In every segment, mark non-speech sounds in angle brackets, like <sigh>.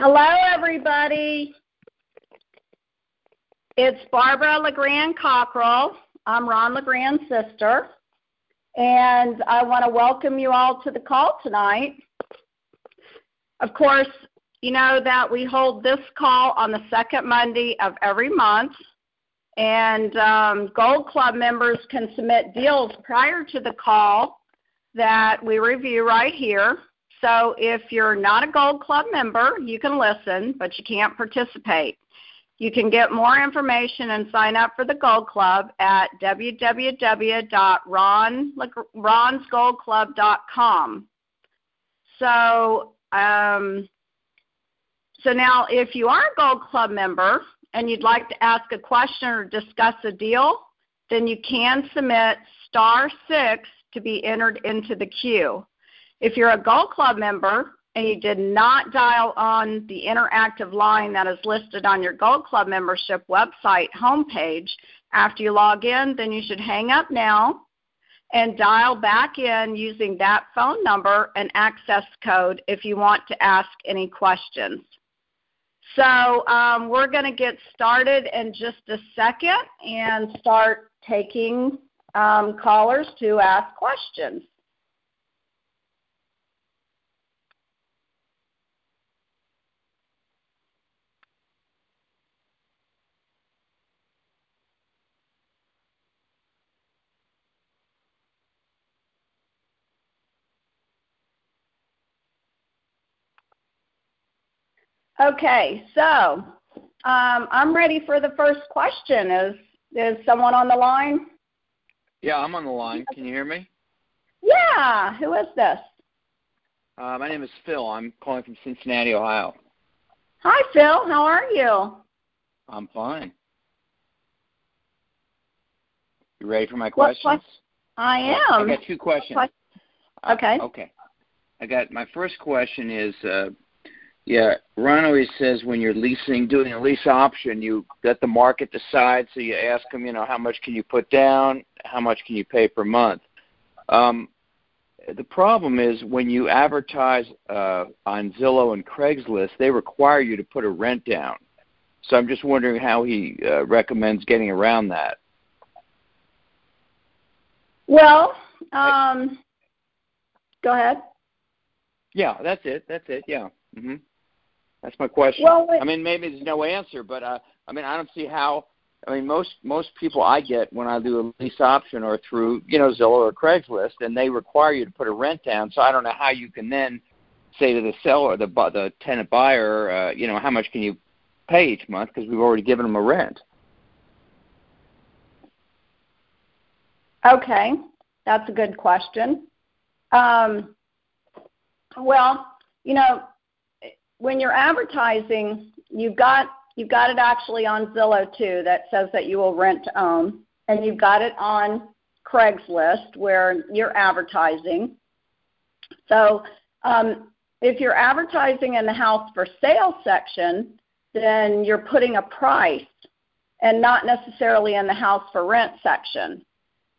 Hello, everybody. It's Barbara LeGrand Cockrell. I'm Ron LeGrand's sister. And I want to welcome you all to the call tonight. Of course, you know that we hold this call on the second Monday of every month. And um, Gold Club members can submit deals prior to the call that we review right here. So if you're not a Gold Club member, you can listen, but you can't participate. You can get more information and sign up for the Gold Club at www.ronsgoldclub.com. So, um, so now if you are a Gold Club member and you'd like to ask a question or discuss a deal, then you can submit star six to be entered into the queue. If you're a Gold Club member and you did not dial on the interactive line that is listed on your Gold Club membership website homepage after you log in, then you should hang up now and dial back in using that phone number and access code if you want to ask any questions. So um, we're going to get started in just a second and start taking um, callers to ask questions. Okay, so um, I'm ready for the first question. Is is someone on the line? Yeah, I'm on the line. Can you hear me? Yeah. Who is this? Uh, my name is Phil. I'm calling from Cincinnati, Ohio. Hi, Phil. How are you? I'm fine. You ready for my questions? What, I am. I got two questions. Okay. Uh, okay. I got my first question is uh, yeah, Ron always says when you're leasing, doing a lease option, you let the market decide. So you ask them, you know, how much can you put down? How much can you pay per month? Um, the problem is when you advertise uh, on Zillow and Craigslist, they require you to put a rent down. So I'm just wondering how he uh, recommends getting around that. Well, um, go ahead. Yeah, that's it. That's it. Yeah. Mm-hmm. That's my question. Well, wait. I mean, maybe there's no answer, but uh, I mean, I don't see how. I mean, most most people I get when I do a lease option or through you know Zillow or Craigslist, and they require you to put a rent down. So I don't know how you can then say to the seller, the the tenant buyer, uh, you know, how much can you pay each month because we've already given them a rent. Okay, that's a good question. Um, well, you know, when you're advertising, you've got you've got it actually on Zillow too that says that you will rent to own, and you've got it on Craigslist where you're advertising. So um, if you're advertising in the house for sale section, then you're putting a price and not necessarily in the house for rent section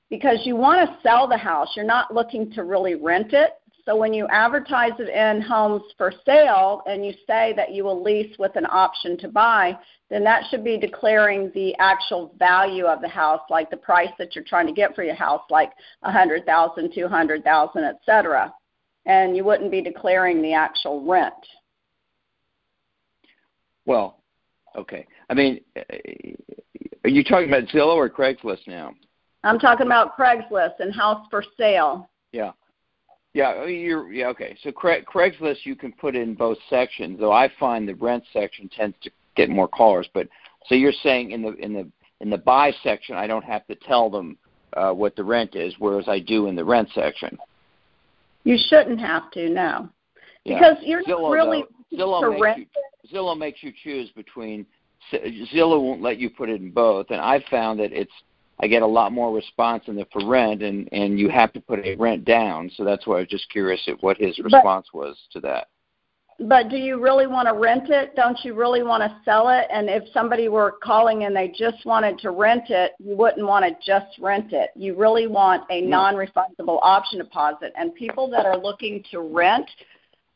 because you want to sell the house. You're not looking to really rent it. So when you advertise it in homes for sale and you say that you will lease with an option to buy, then that should be declaring the actual value of the house, like the price that you're trying to get for your house, like a hundred thousand, two hundred thousand, et cetera. And you wouldn't be declaring the actual rent. Well, okay. I mean, are you talking about Zillow or Craigslist now? I'm talking about Craigslist and house for sale. Yeah. Yeah, you're yeah okay. So Craig, Craigslist you can put in both sections, though I find the rent section tends to get more callers. But so you're saying in the in the in the buy section, I don't have to tell them uh, what the rent is, whereas I do in the rent section. You shouldn't have to, no, yeah. because you're Zillow, not really though, Zillow makes rent. You, Zillow makes you choose between. Zillow won't let you put it in both, and I've found that it's I get a lot more response than the for rent, and and you have to put a rent down. So that's why I was just curious at what his response but, was to that. But do you really want to rent it? Don't you really want to sell it? And if somebody were calling and they just wanted to rent it, you wouldn't want to just rent it. You really want a no. non-refundable option deposit. And people that are looking to rent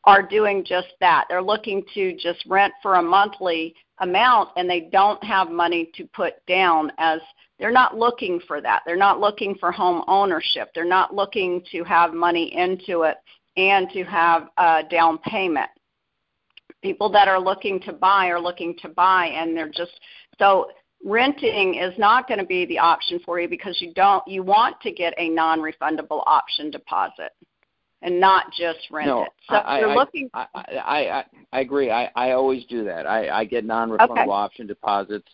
are doing just that. They're looking to just rent for a monthly amount and they don't have money to put down as they're not looking for that. They're not looking for home ownership. They're not looking to have money into it and to have a down payment. People that are looking to buy are looking to buy and they're just so renting is not going to be the option for you because you don't you want to get a non-refundable option deposit and not just rent no, it. So I, you're I, looking. I, I, I, agree. I, I always do that. I, I get non-refundable Okay. option deposits.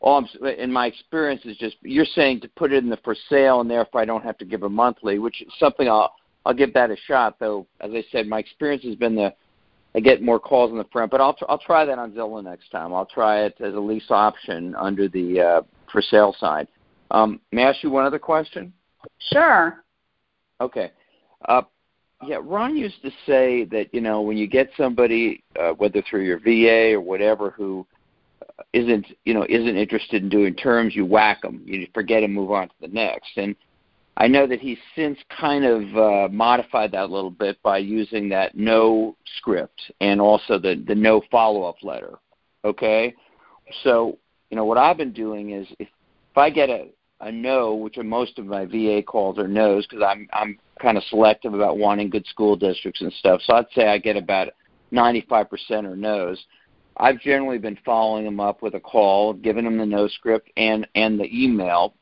All I'm, in my experience is just you're saying to put it in the for sale, and therefore I don't have to give a monthly, which is something I'll I'll give that a shot. Though, as I said, my experience has been the I get more calls in the front, but I'll tr- I'll try that on Zillow next time. I'll try it as a lease option under the uh, for sale side. Um, may I ask you one other question? Sure. Okay. Uh, yeah, Ron used to say that you know when you get somebody, uh, whether through your VA or whatever, who isn't you know isn't interested in doing terms, you whack them. You forget and move on to the next. And I know that he's since kind of uh, modified that a little bit by using that no script and also the the no follow up letter. Okay, so you know what I've been doing is if if I get a a no, which are most of my VA calls are no's because I'm I'm kind of selective about wanting good school districts and stuff. So I'd say I get about 95% are no's. I've generally been following them up with a call, giving them the no script and and the email.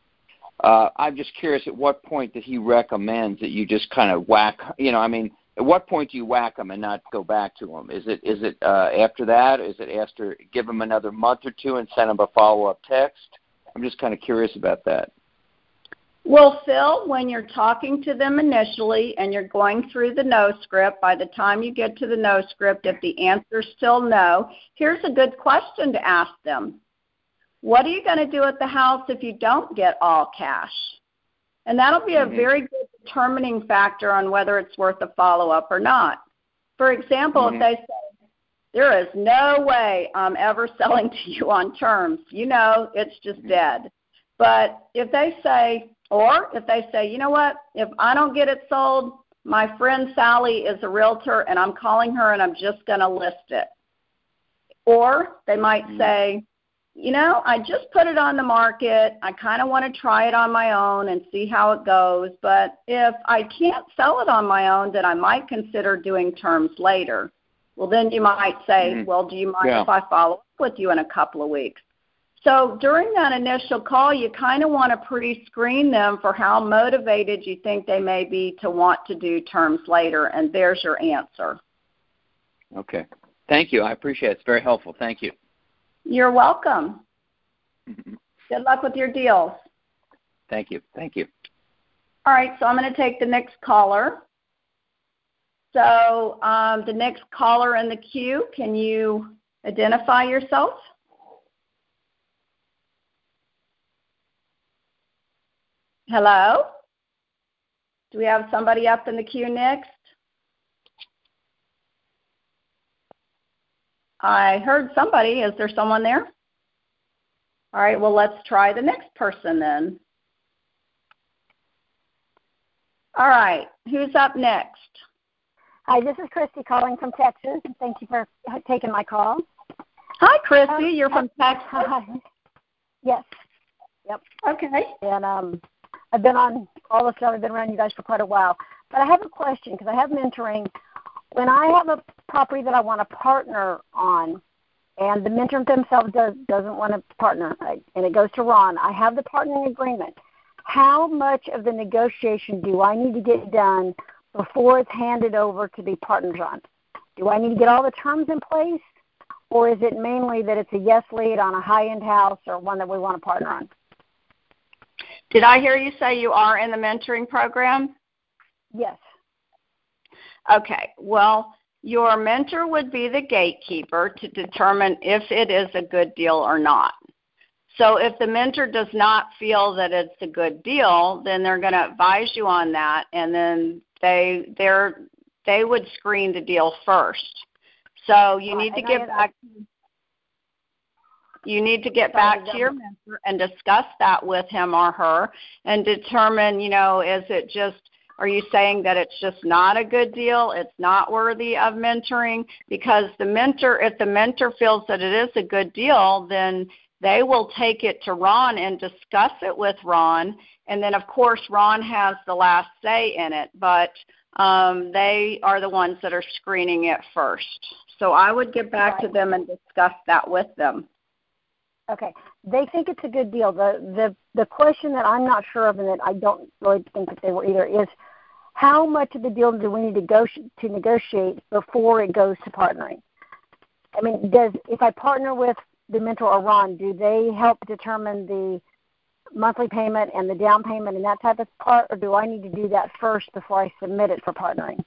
Uh, I'm just curious at what point that he recommends that you just kind of whack. You know, I mean, at what point do you whack them and not go back to them? Is it is it uh, after that? Is it after give them another month or two and send them a follow up text? I'm just kind of curious about that. Well, Phil, when you're talking to them initially and you're going through the no script, by the time you get to the no script, if the answer's still no, here's a good question to ask them. What are you going to do at the house if you don't get all cash? And that'll be a Mhm. very good determining factor on whether it's worth a follow up or not. For example, Mhm. if they say, there is no way I'm ever <laughs> selling to you on terms, you know, it's just dead. But if they say, or if they say, you know what, if I don't get it sold, my friend Sally is a realtor and I'm calling her and I'm just going to list it. Or they might Mhm. say, you know, I just put it on the market. I kind of want to try it on my own and see how it goes. But if I can't sell it on my own, then I might consider doing terms later. Well, then you might say, Mhm. well, do you mind Yeah. if I follow up with you in a couple of weeks? So during that initial call, you kind of want to pre screen them for how motivated you think they may be to want to do terms later, and there's your answer. Okay. Thank you. I appreciate it. It's very helpful. Thank you. You're welcome. Good luck with your deals. Thank you. Thank you. All right, so I'm going to take the next caller. So um, the next caller in the queue, can you identify yourself? Hello? Do we have somebody up in the queue next? I heard somebody. Is there someone there? All right, well, let's try the next person then. All right, who's up next? Hi, this is Christy calling from Texas. Thank you for taking my call. Hi, Christy. Um, You're from Texas. <laughs> Hi. Yes, Yep. Okay. and um, I've been on all the stuff. I've been around you guys for quite a while. But I have a question because I have mentoring. When I have a property that I want to partner on, and the mentor themselves does, doesn't want to partner, I, and it goes to Ron, I have the partnering agreement. How much of the negotiation do I need to get done before it's handed over to be on? Do I need to get all the terms in place, or is it mainly that it's a yes lead on a high end house or one that we want to partner on? Did I hear you say you are in the mentoring program? Yes. Okay. Well, your mentor would be the gatekeeper to determine if it is a good deal or not. So if the mentor does not feel that it's a good deal, then they're going to advise you on that and then they they're they would screen the deal first. So you need to get back you need to get back to your mentor and discuss that with him or her and determine, you know, is it just Are you saying that it's just not a good deal? It's not worthy of mentoring? Because the mentor, if the mentor feels that it is a good deal, then they will take it to Ron and discuss it with Ron. And then, of course, Ron has the last say in it, but um, they are the ones that are screening it first. So I would get back right. to them and discuss that with them. Okay, they think it's a good deal. The the the question that I'm not sure of, and that I don't really think that they were either, is how much of the deal do we need to go to negotiate before it goes to partnering? I mean, does if I partner with the mentor or Ron, do they help determine the monthly payment and the down payment and that type of part, or do I need to do that first before I submit it for partnering?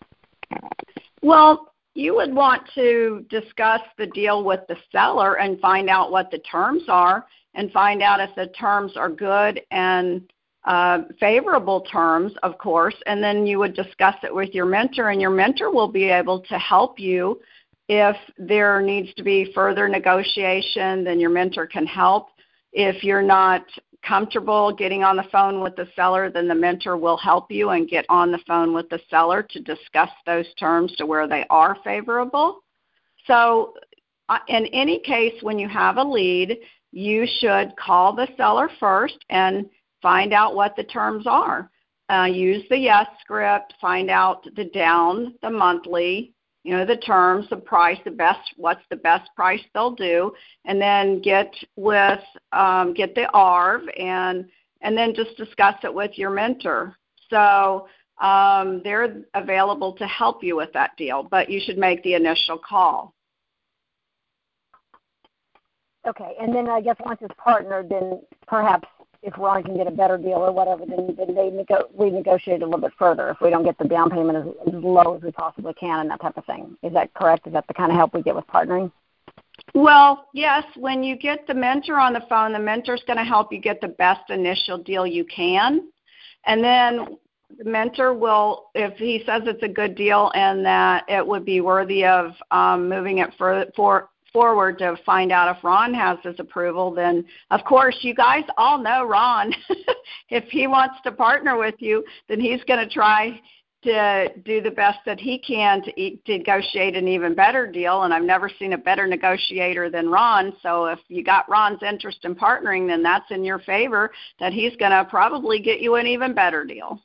Well, you would want to discuss the deal with the seller and find out what the terms are and find out if the terms are good and uh, favorable terms, of course, and then you would discuss it with your mentor, and your mentor will be able to help you. If there needs to be further negotiation, then your mentor can help. If you're not comfortable getting on the phone with the seller, then the mentor will help you and get on the phone with the seller to discuss those terms to where they are favorable. So, uh, in any case, when you have a lead, you should call the seller first and find out what the terms are. Uh, use the yes script, find out the down, the monthly, you know the terms the price the best what's the best price they'll do and then get with um, get the arv and and then just discuss it with your mentor. So um, they're available to help you with that deal but you should make the initial call. Okay and then i guess once it's partnered then perhaps if Ron can get a better deal or whatever, then, then they nego- we negotiate a little bit further if we don't get the down payment as, as low as we possibly can and that type of thing. Is that correct? Is that the kind of help we get with partnering? Well, yes. When you get the mentor on the phone, the mentor is going to help you get the best initial deal you can. And then the mentor will, if he says it's a good deal and that it would be worthy of um, moving it for, for forward to find out if Ron has his approval, then of course you guys all know Ron. <laughs> if he wants to partner with you, then he's going to try to do the best that he can to, to negotiate an even better deal. And I've never seen a better negotiator than Ron. So if you got Ron's interest in partnering, then that's in your favor. That he's going to probably get you an even better deal.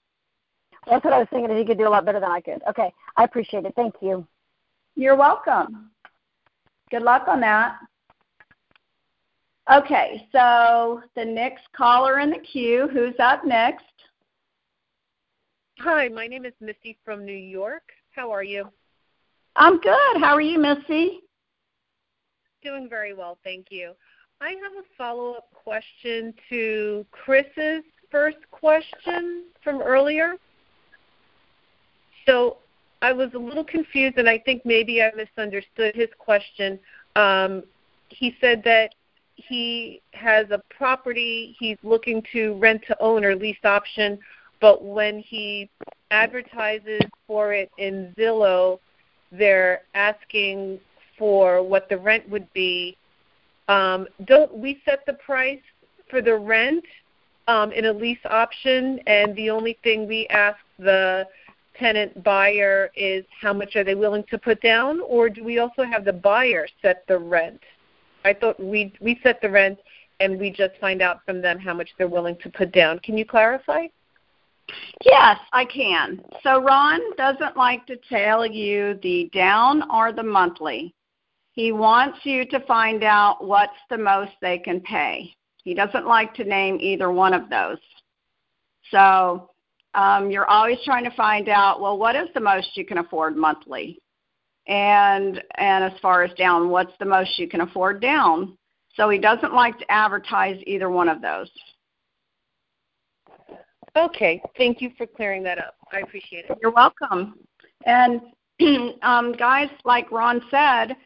That's what I was thinking. He could do a lot better than I could. Okay, I appreciate it. Thank you. You're welcome. Good luck on that. Okay, so the next caller in the queue, who's up next? Hi, my name is Missy from New York. How are you? I'm good. How are you, Missy? Doing very well, thank you. I have a follow up question to Chris's first question from earlier. So I was a little confused, and I think maybe I misunderstood his question. Um, he said that he has a property he's looking to rent to own or lease option, but when he advertises for it in Zillow, they're asking for what the rent would be. Um, don't we set the price for the rent um, in a lease option, and the only thing we ask the tenant buyer is how much are they willing to put down, or do we also have the buyer set the rent? I thought we we set the rent and we just find out from them how much they're willing to put down. Can you clarify? Yes, I can. So Ron doesn't like to tell you the down or the monthly. He wants you to find out what's the most they can pay. He doesn't like to name either one of those. So um, you're always trying to find out, well, what is the most you can afford monthly? And and as far as down, what's the most you can afford down? So he doesn't like to advertise either one of those. Okay, thank you for clearing that up. I appreciate it. You're welcome. And <clears throat> um, guys, like Ron said,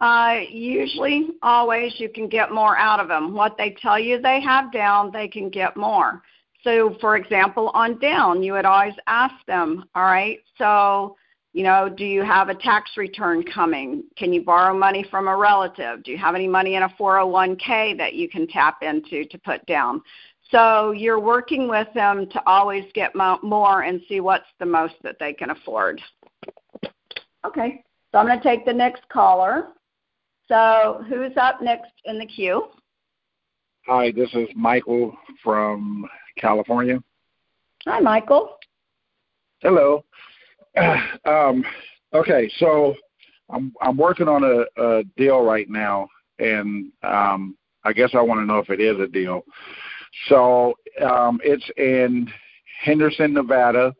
uh, usually, always, you can get more out of them. What they tell you they have down, they can get more. So, for example, on down, you would always ask them, all right, so, you know, do you have a tax return coming? Can you borrow money from a relative? Do you have any money in a 401k that you can tap into to put down? So you're working with them to always get more and see what's the most that they can afford. Okay, so I'm going to take the next caller. So who's up next in the queue? Hi, this is Michael from California. Hi, Michael. Hello. <clears throat> Um, okay, so I'm I'm working on a, a deal right now, and um, I guess I want to know if it is a deal. So um, it's in Henderson, Nevada.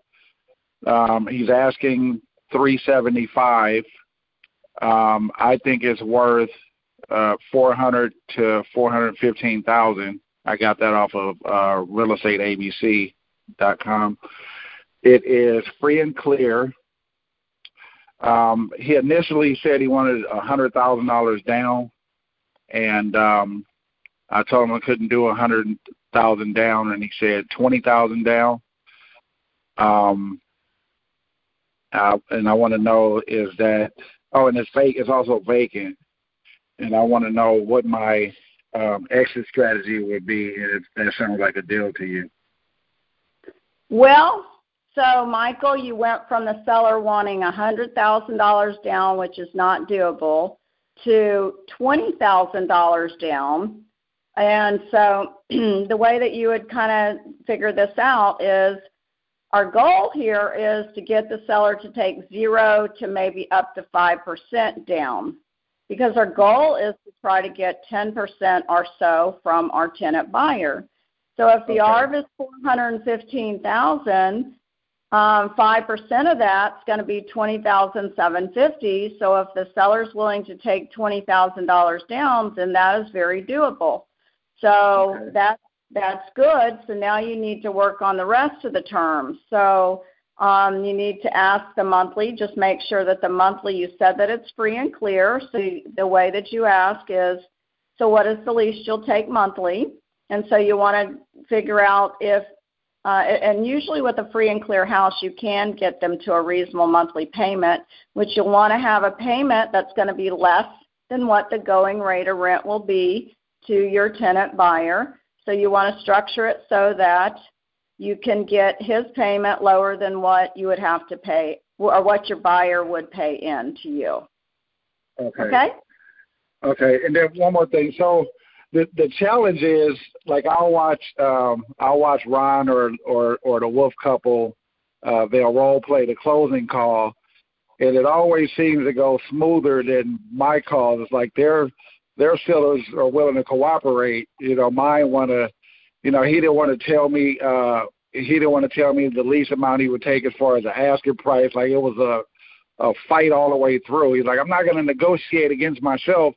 Um, he's asking 375. Um, I think it's worth uh, 400 to 415,000. I got that off of uh, realestateabc.com. It is free and clear. Um, he initially said he wanted a hundred thousand dollars down, and um, I told him I couldn't do a hundred thousand down, and he said twenty thousand down. Um, uh, and I want to know is that oh, and it's fake. It's also vacant, and I want to know what my um, exit strategy would be if that sounds like a deal to you. Well, so Michael, you went from the seller wanting a hundred thousand dollars down, which is not doable, to twenty thousand dollars down. And so <clears throat> the way that you would kind of figure this out is our goal here is to get the seller to take zero to maybe up to 5% down because our goal is to try to get 10% or so from our tenant buyer. So if the okay. ARV is 415,000, um, 5% of that's going to be 20,750. So if the seller's willing to take $20,000 down, then that is very doable. So okay. that that's good. So now you need to work on the rest of the terms. So um, you need to ask the monthly. Just make sure that the monthly you said that it's free and clear. So the way that you ask is, so what is the least you'll take monthly? And so you want to figure out if, uh, and usually with a free and clear house, you can get them to a reasonable monthly payment, which you'll want to have a payment that's going to be less than what the going rate of rent will be to your tenant buyer. So you want to structure it so that you can get his payment lower than what you would have to pay or what your buyer would pay in to you. Okay. Okay. Okay, and then one more thing. So the the challenge is like I'll watch um I'll watch Ron or or or the Wolf couple uh they'll role play the closing call and it always seems to go smoother than my calls. It's like they're their sellers are willing to cooperate. You know, mine want to, you know, he didn't want to tell me, uh, he didn't want to tell me the least amount he would take as far as the asking price. Like it was a, a fight all the way through. He's like, I'm not to negotiate against myself.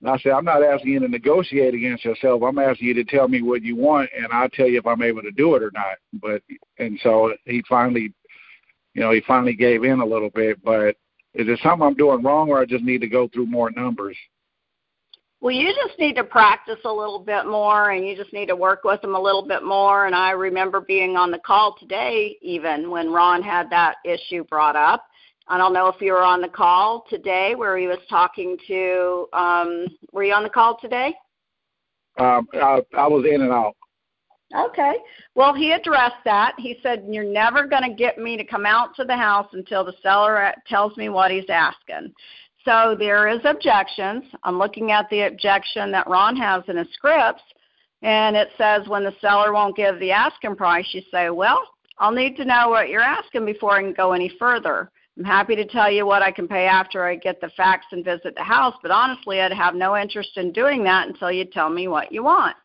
And I said, I'm not asking you to negotiate against yourself. I'm asking you to tell me what you want, and I'll tell you if I'm able to do it or not. But and so he finally, you know, he finally gave in a little bit. But is it something I'm doing wrong, or I just need to go through more numbers? Well, you just need to practice a little bit more and you just need to work with them a little bit more. And I remember being on the call today, even when Ron had that issue brought up. I don't know if you were on the call today where he was talking to, um, were you on the call today? Um, I, I was in and out. Okay. Well, he addressed that. He said, You're never going to get me to come out to the house until the seller tells me what he's asking. So there is objections. I'm looking at the objection that Ron has in his scripts, and it says when the seller won't give the asking price, you say, well, I'll need to know what you're asking before I can go any further. I'm happy to tell you what I can pay after I get the facts and visit the house, but honestly, I'd have no interest in doing that until you tell me what you want.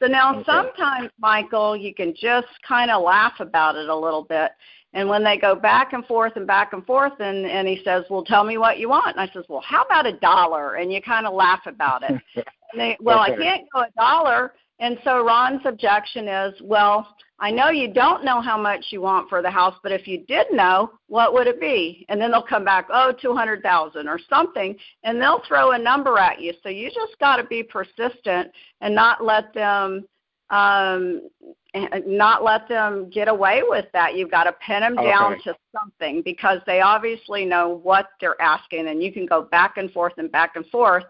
So now okay. sometimes, Michael, you can just kind of laugh about it a little bit and when they go back and forth and back and forth, and, and he says, Well, tell me what you want. And I says, Well, how about a dollar? And you kind of laugh about it. <laughs> and they, well. I can't go a dollar. And so Ron's objection is, Well, I know you don't know how much you want for the house, but if you did know, what would it be? And then they'll come back, Oh, oh, two hundred thousand or something, and they'll throw a number at you. So you just got to be persistent and not let them um, not let them get away with that. You've got to pin them down to something because they obviously know what they're asking, and you can go back and forth and back and forth,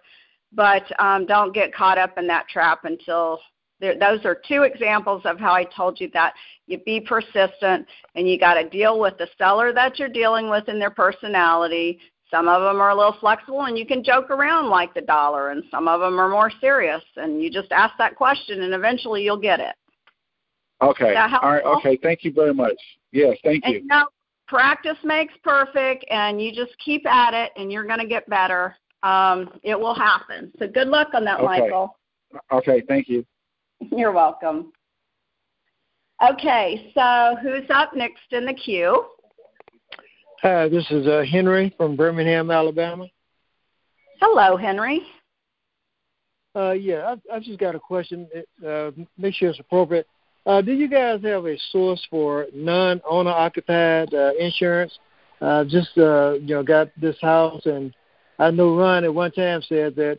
but um, don't get caught up in that trap until There, those are two examples of how I told you that. You be persistent and you got to deal with the seller that you're dealing with and their personality. Some of them are a little flexible and you can joke around like the dollar, and some of them are more serious. And you just ask that question and eventually you'll get it. Okay. All right. Okay. Thank you very much. Yes. Thank and, you. you know, practice makes perfect, and you just keep at it, and you're going to get better. Um, it will happen. So good luck on that, okay. Michael. Okay. Thank you. You're welcome. Okay, so who's up next in the queue? Hi, this is uh, Henry from Birmingham, Alabama. Hello, Henry. Uh, yeah, I've, I've just got a question. Uh, make sure it's appropriate. Uh, do you guys have a source for non-owner occupied uh, insurance? Uh, just uh, you know, got this house, and I know Ron at one time said that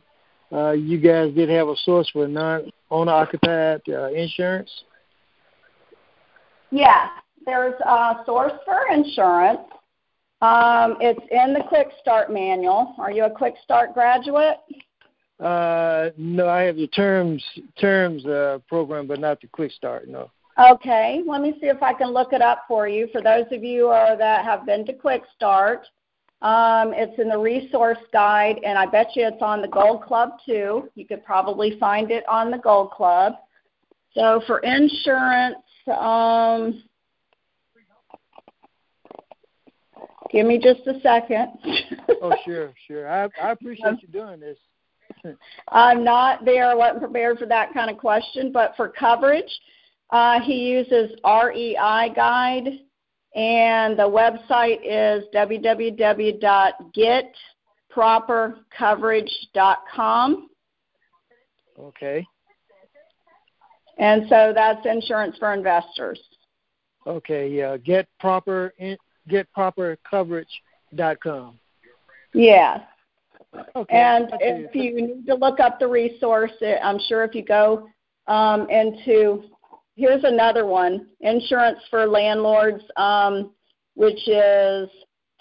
uh, you guys did have a source for non-owner occupied uh, insurance. Yes, there's a source for insurance. Um, it's in the Quick Start manual. Are you a Quick Start graduate? Uh, no, I have the terms terms uh, program, but not the Quick Start. No. Okay, let me see if I can look it up for you. For those of you uh, that have been to Quick Start, um, it's in the resource guide, and I bet you it's on the Gold Club too. You could probably find it on the Gold Club. So for insurance, um, give me just a second. oh, sure, sure. I, I appreciate you doing this. <laughs> I'm not there. I wasn't prepared for that kind of question. But for coverage, uh, he uses REI Guide, and the website is www.getpropercoverage.com. Okay. And so that's insurance for investors. Okay, yeah. Get proper in, getpropercoverage.com. Yes. Okay. And if you need to look up the resource, I'm sure if you go um, into here's another one, insurance for landlords, um, which is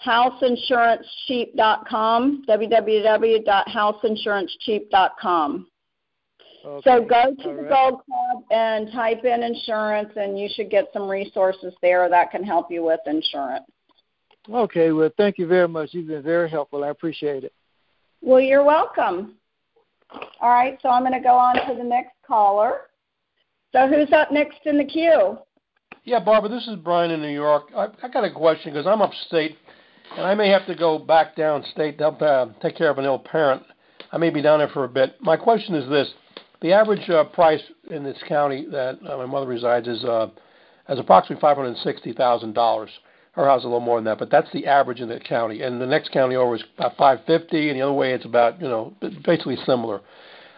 houseinsurancecheap.com, www.houseinsurancecheap.com. Okay. So go to All the right. Gold Club and type in insurance, and you should get some resources there that can help you with insurance. Okay, well, thank you very much. You've been very helpful. I appreciate it. Well, you're welcome. All right, so I'm going to go on to the next caller. So who's up next in the queue? Yeah, Barbara, this is Brian in New York. I, I got a question because I'm upstate, and I may have to go back downstate to help uh, take care of an ill parent. I may be down there for a bit. My question is this: the average uh, price in this county that uh, my mother resides is uh, is approximately five hundred sixty thousand dollars. Her house is a little more than that, but that's the average in the county. And the next county over is about five fifty, and the other way it's about you know basically similar.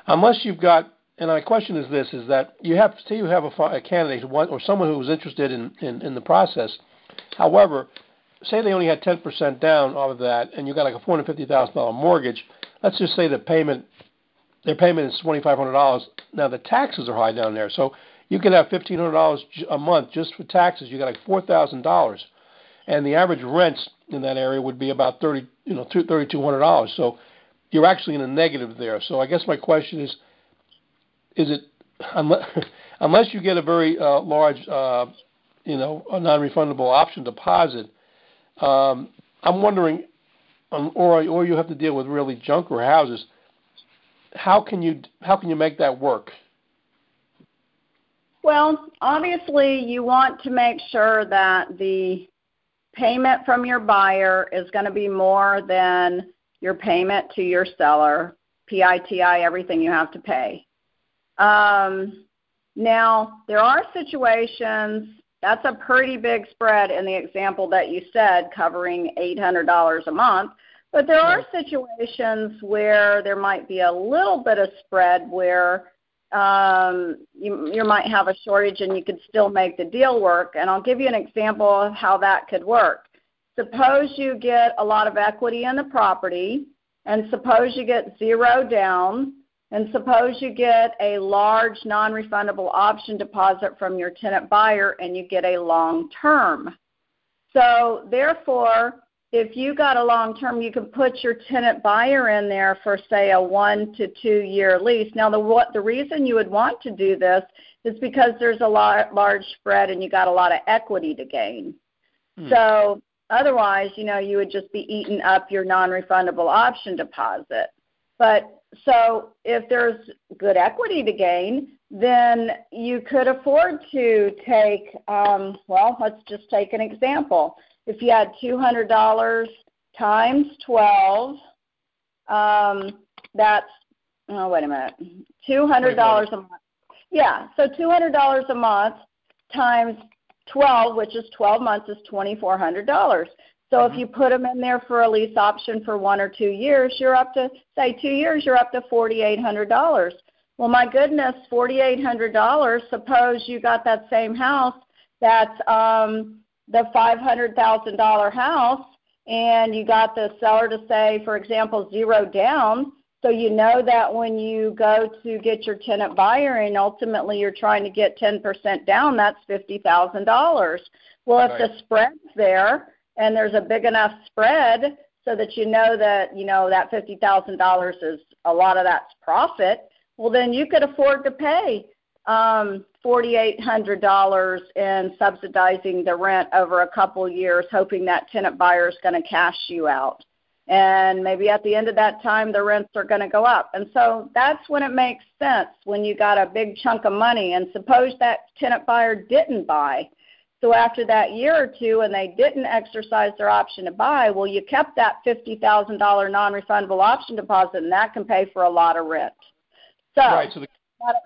Unless you've got and my question is this: is that you have say you have a, a candidate or someone who was interested in, in, in the process. However, say they only had 10% down off of that, and you got like a $450,000 mortgage. Let's just say the payment, their payment is $2,500. Now the taxes are high down there, so you could have $1,500 a month just for taxes. You got like $4,000, and the average rents in that area would be about 30, you know, $3,200. So you're actually in a negative there. So I guess my question is is it unless, <laughs> unless you get a very uh, large, uh, you know, a non-refundable option deposit? Um, I'm wondering, um, or or you have to deal with really junker houses. How can you how can you make that work? Well, obviously, you want to make sure that the payment from your buyer is going to be more than your payment to your seller, PITI, everything you have to pay. Um, now, there are situations, that's a pretty big spread in the example that you said, covering $800 a month. But there are situations where there might be a little bit of spread where um, you, you might have a shortage and you could still make the deal work. And I'll give you an example of how that could work. Suppose you get a lot of equity in the property, and suppose you get zero down, and suppose you get a large non-refundable option deposit from your tenant buyer and you get a long term. So therefore, if you got a long term, you can put your tenant buyer in there for say a one to two year lease. Now, the what the reason you would want to do this is because there's a lot, large spread and you got a lot of equity to gain. Hmm. So otherwise, you know, you would just be eating up your non-refundable option deposit. But so if there's good equity to gain, then you could afford to take, um, well, let's just take an example. If you had $200 times 12, um, that's, oh, wait a minute, $200 a month. Yeah, so $200 a month times 12, which is 12 months, is $2,400. So mm-hmm. if you put them in there for a lease option for one or two years, you're up to, say, two years, you're up to $4,800. Well, my goodness, $4,800. Suppose you got that same house that's um, the $500,000 house, and you got the seller to say, for example, zero down. So you know that when you go to get your tenant buyer and ultimately you're trying to get 10% down, that's $50,000. Well, if right. the spread's there and there's a big enough spread so that you know that, you know, that $50,000 is a lot of that's profit, well then you could afford to pay um, $4,800 in subsidizing the rent over a couple years, hoping that tenant buyer is going to cash you out. And maybe at the end of that time the rents are going to go up. And so that's when it makes sense when you got a big chunk of money. And suppose that tenant buyer didn't buy. So after that year or two and they didn't exercise their option to buy well you kept that $50,000 non-refundable option deposit and that can pay for a lot of rent. So, right, so the,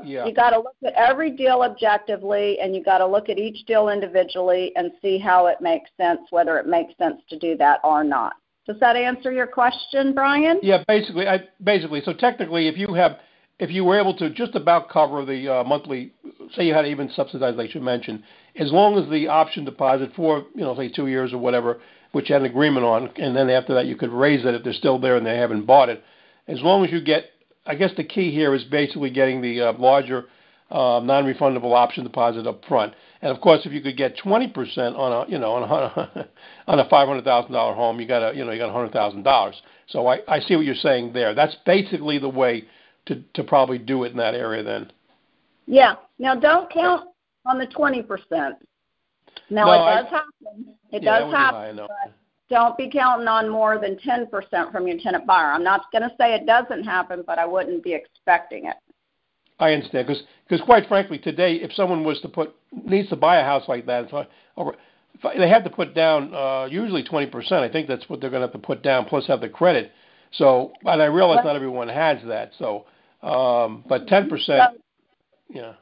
yeah. you got to look at every deal objectively and you got to look at each deal individually and see how it makes sense whether it makes sense to do that or not does that answer your question, Brian? Yeah, basically. I basically so technically, if you have if you were able to just about cover the uh, monthly, say you had even subsidized, like you mentioned, as long as the option deposit for you know say two years or whatever, which you had an agreement on, and then after that you could raise it if they're still there and they haven't bought it. As long as you get, I guess the key here is basically getting the uh, larger uh, non-refundable option deposit up front. And of course, if you could get 20% on a, you know, on a, <laughs> on a $500,000 home, you got a, you know, you got $100,000. So I, I see what you're saying there. That's basically the way to, to probably do it in that area then. Yeah. Now don't count on the 20%. Now no, it does I, happen. It yeah, does happen. Don't be counting on more than 10% from your tenant buyer. I'm not going to say it doesn't happen, but I wouldn't be expecting it. I understand because because quite frankly today if someone was to put needs to buy a house like that so over they have to put down uh, usually 20%. I think that's what they're going to have to put down plus have the credit. So, and I realize not everyone has that. So, um, but 10%, yeah.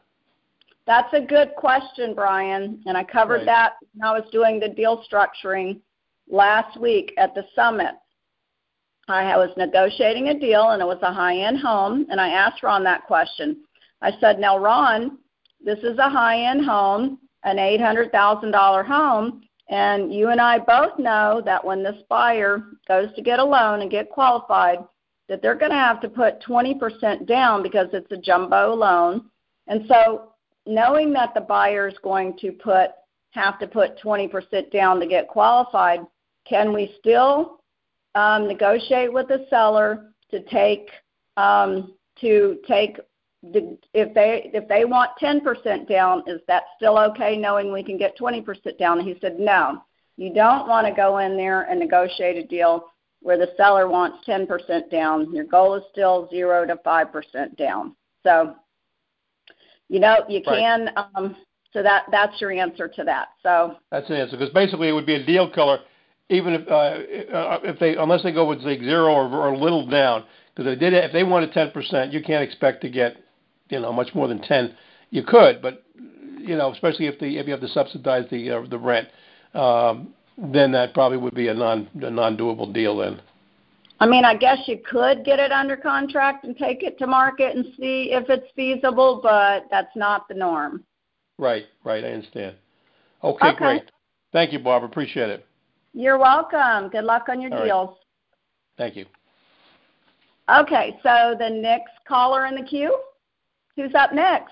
That's a good question, Brian. And I covered right. that when I was doing the deal structuring last week at the summit. I was negotiating a deal and it was a high end home. And I asked Ron that question. I said, Now, Ron, this is a high end home, an $800,000 home. And you and I both know that when this buyer goes to get a loan and get qualified, that they're going to have to put 20% down because it's a jumbo loan. And so, knowing that the buyer is going to put have to put 20% down to get qualified, can we still um, negotiate with the seller to take um, to take if they if they want 10% down, is that still okay knowing we can get 20% down? And he said, no, you don't want to go in there and negotiate a deal where the seller wants 10% down. Your goal is still 0 to 5% down. So, you know, you can, right. um, so that that's your answer to that. So that's the answer because basically it would be a deal killer, even if uh, uh, if they unless they go with like zero or, or a little down. Because they did if they wanted 10%, you can't expect to get you know much more than ten, you could, but you know especially if the if you have to subsidize the uh, the rent, um, then that probably would be a non a non doable deal then. I mean, I guess you could get it under contract and take it to market and see if it's feasible, but that's not the norm. Right, right. I understand. Okay, okay. great. Thank you, Barbara. Appreciate it. You're welcome. Good luck on your All deals. Right. Thank you. Okay, so the next caller in the queue. Who's up next?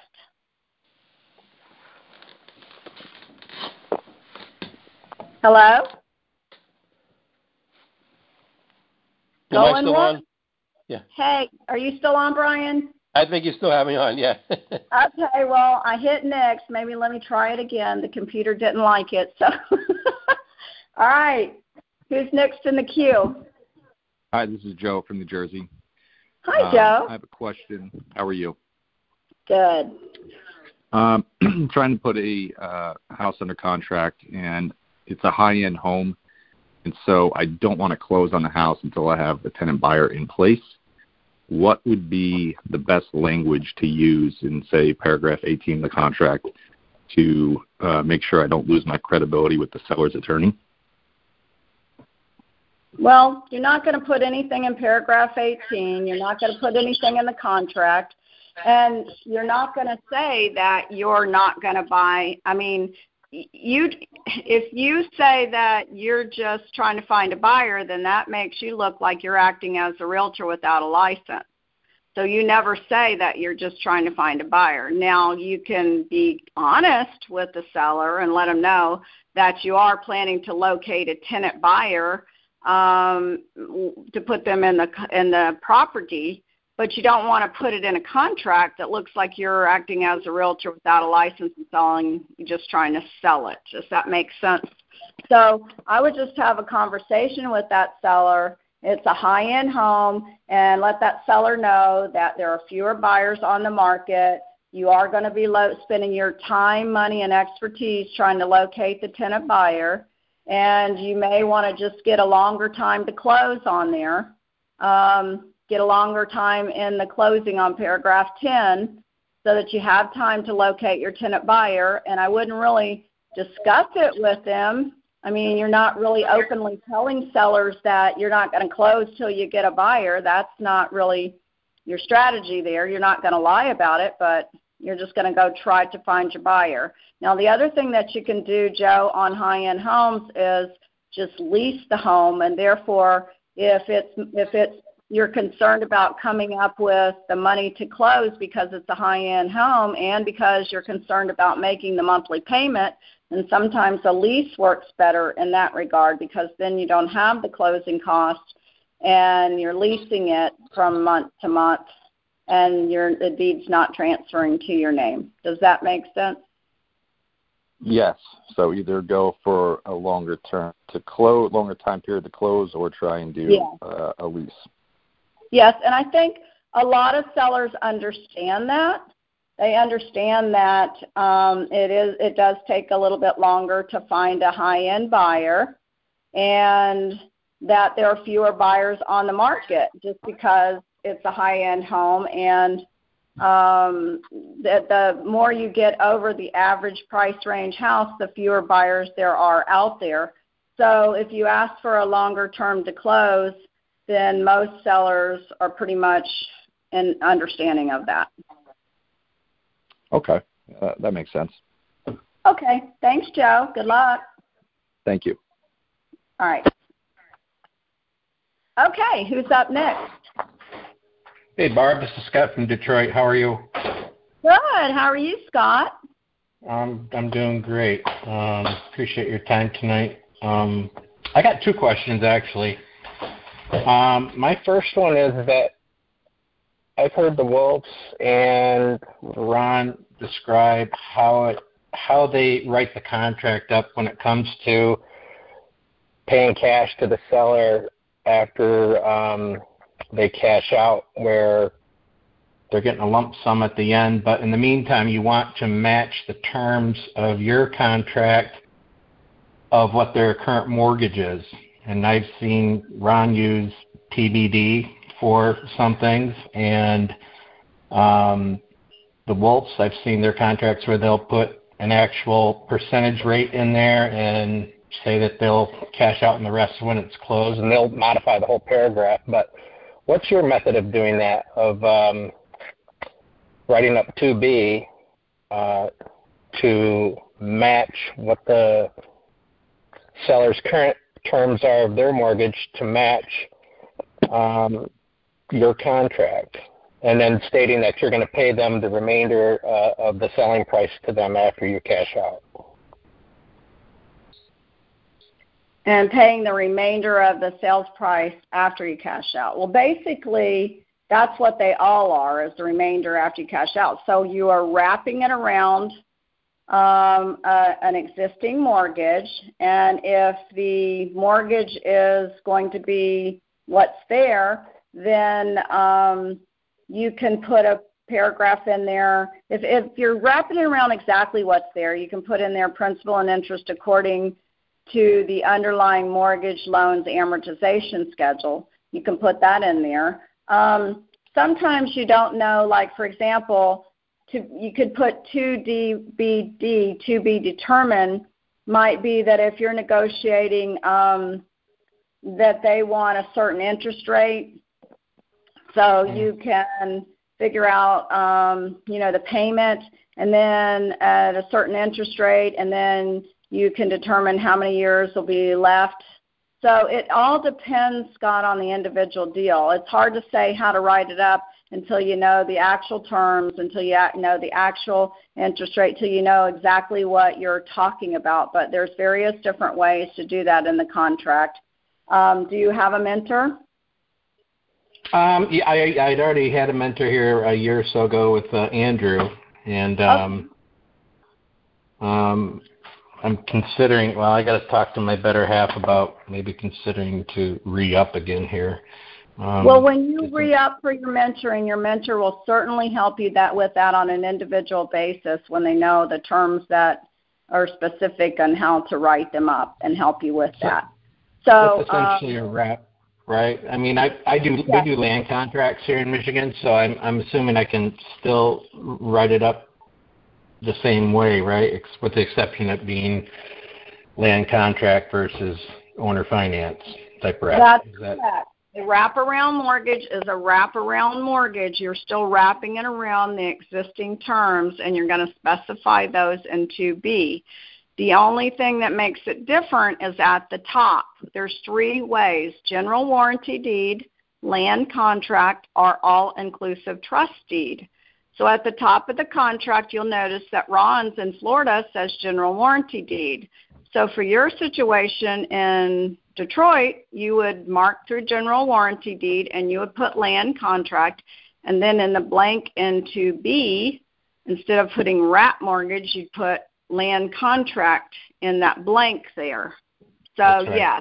Hello? Am I still on? Yeah. Hey, are you still on, Brian? I think you still have me on. Yeah. <laughs> Okay, well, I hit next. Maybe let me try it again. The computer didn't like it, so. <laughs> All right. Who's next in the queue? Hi, this is Joe from New Jersey. Hi, Um, Joe. I have a question. How are you? Good. Um, I'm <clears throat> trying to put a uh, house under contract, and it's a high-end home, and so I don't want to close on the house until I have a tenant buyer in place. What would be the best language to use in, say, paragraph 18 of the contract to uh, make sure I don't lose my credibility with the seller's attorney? Well, you're not going to put anything in paragraph 18. You're not going to put anything in the contract. And you're not going to say that you're not going to buy. I mean, you if you say that you're just trying to find a buyer, then that makes you look like you're acting as a realtor without a license. So you never say that you're just trying to find a buyer. Now you can be honest with the seller and let them know that you are planning to locate a tenant buyer um, to put them in the in the property, but you don't want to put it in a contract that looks like you're acting as a realtor without a license and selling, just trying to sell it. Does that make sense? So I would just have a conversation with that seller. It's a high-end home, and let that seller know that there are fewer buyers on the market. You are going to be lo- spending your time, money, and expertise trying to locate the tenant buyer and you may want to just get a longer time to close on there. Um, get a longer time in the closing on paragraph 10 so that you have time to locate your tenant buyer. And I wouldn't really discuss it with them. I mean, you're not really openly telling sellers that you're not going to close till you get a buyer. That's not really your strategy there. You're not going to lie about it, but you're just going to go try to find your buyer. Now, the other thing that you can do, Joe, on high-end homes is just lease the home, and therefore, if it's if it's you're concerned about coming up with the money to close because it's a high-end home, and because you're concerned about making the monthly payment, then sometimes a lease works better in that regard because then you don't have the closing costs, and you're leasing it from month to month and your the deed's not transferring to your name. Does that make sense? Yes. So either go for a longer term to close, longer time period to close, or try and do Yeah. uh, a lease. Yes, and I think a lot of sellers understand that. They understand that um, it is it does take a little bit longer to find a high end buyer, and that there are fewer buyers on the market just because it's a high end home and um, the, the more you get over the average price range house, the fewer buyers there are out there. So if you ask for a longer term to close, then most sellers are pretty much in understanding of that. Okay, uh, that makes sense. Okay, thanks, Joe. Good luck. Thank you. All right. Okay, who's up next? Hey, Barb, this is Scott from Detroit. How are you? Good. How are you, Scott? Um, I'm doing great. Um, appreciate your time tonight. Um, I got two questions actually. Um, my first one is that I've heard the Wolves and Ron describe how it how they write the contract up when it comes to paying cash to the seller after um, they cash out, where they're getting a lump sum at the end. But in the meantime, you want to match the terms of your contract of what their current mortgage is. And I've seen Ron use TBD for some things, and um, the Wolves, I've seen their contracts where they'll put an actual percentage rate in there and say that they'll cash out in the rest when it's closed, and they'll modify the whole paragraph. But what's your method of doing that? Of um, writing up 2B uh, to match what the seller's current terms are of their mortgage to match um, your contract, and then stating that you're going to pay them the remainder uh, of the selling price to them after you cash out. And paying the remainder of the sales price after you cash out. Well, basically, that's what they all are, is the remainder after you cash out. So you are wrapping it around um, uh, an existing mortgage, and if the mortgage is going to be what's there, then um, you can put a paragraph in there. If, if you're wrapping it around exactly what's there, you can put in there principal and interest according to the underlying mortgage loan's amortization schedule. You can put that in there. Um, sometimes you don't know, like for example, to, you could put 2DBD, to be determined, might be that if you're negotiating um, that they want a certain interest rate, so mm-hmm. you can figure out, um, you know, the payment, and then at a certain interest rate, and then you can determine how many years will be left. So it all depends, Scott, on the individual deal. It's hard to say how to write it up until you know the actual terms, until you know the actual interest rate, until you know exactly what you're talking about. But there's various different ways to do that in the contract. Um, do you have a mentor? Um, yeah, I, I'd already had a mentor here a year or so ago with uh, Andrew, and um, okay. um, I'm considering. Well, I got to talk to my better half about maybe considering to re up again here. Um, well, when you re up for your mentoring, your mentor will certainly help you that with that on an individual basis when they know the terms that are specific on how to write them up and help you with so that. So it's essentially um, a wrap, right? I mean, I I do we do land contracts here in Michigan, so I'm I'm assuming I can still write it up the same way, right? With the exception of being land contract versus owner finance type wrap. That's Is that, correct. A wraparound mortgage is a wraparound mortgage. You're still wrapping it around the existing terms, and you're going to specify those in 2B. The only thing that makes it different is at the top. There's three ways general warranty deed, land contract, or all inclusive trust deed. So at the top of the contract, you'll notice that Ron's in Florida says general warranty deed. So for your situation in Detroit, you would mark through general warranty deed and you would put land contract. And then in the blank into B, instead of putting wrap mortgage, you'd put land contract in that blank there. So, right. yeah,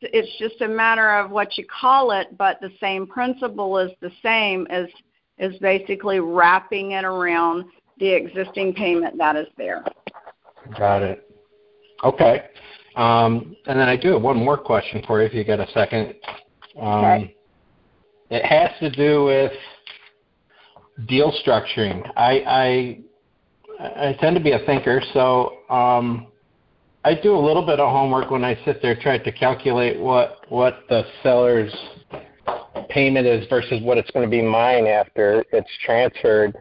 it's just a matter of what you call it, but the same principle is the same as is basically wrapping it around the existing payment that is there. Got it. Okay. Um, and then I do have one more question for you if you got a second. Um, okay. It has to do with deal structuring. I, I, I tend to be a thinker, so um, I do a little bit of homework when I sit there trying to calculate what what the seller's payment is versus what it's going to be mine after it's transferred.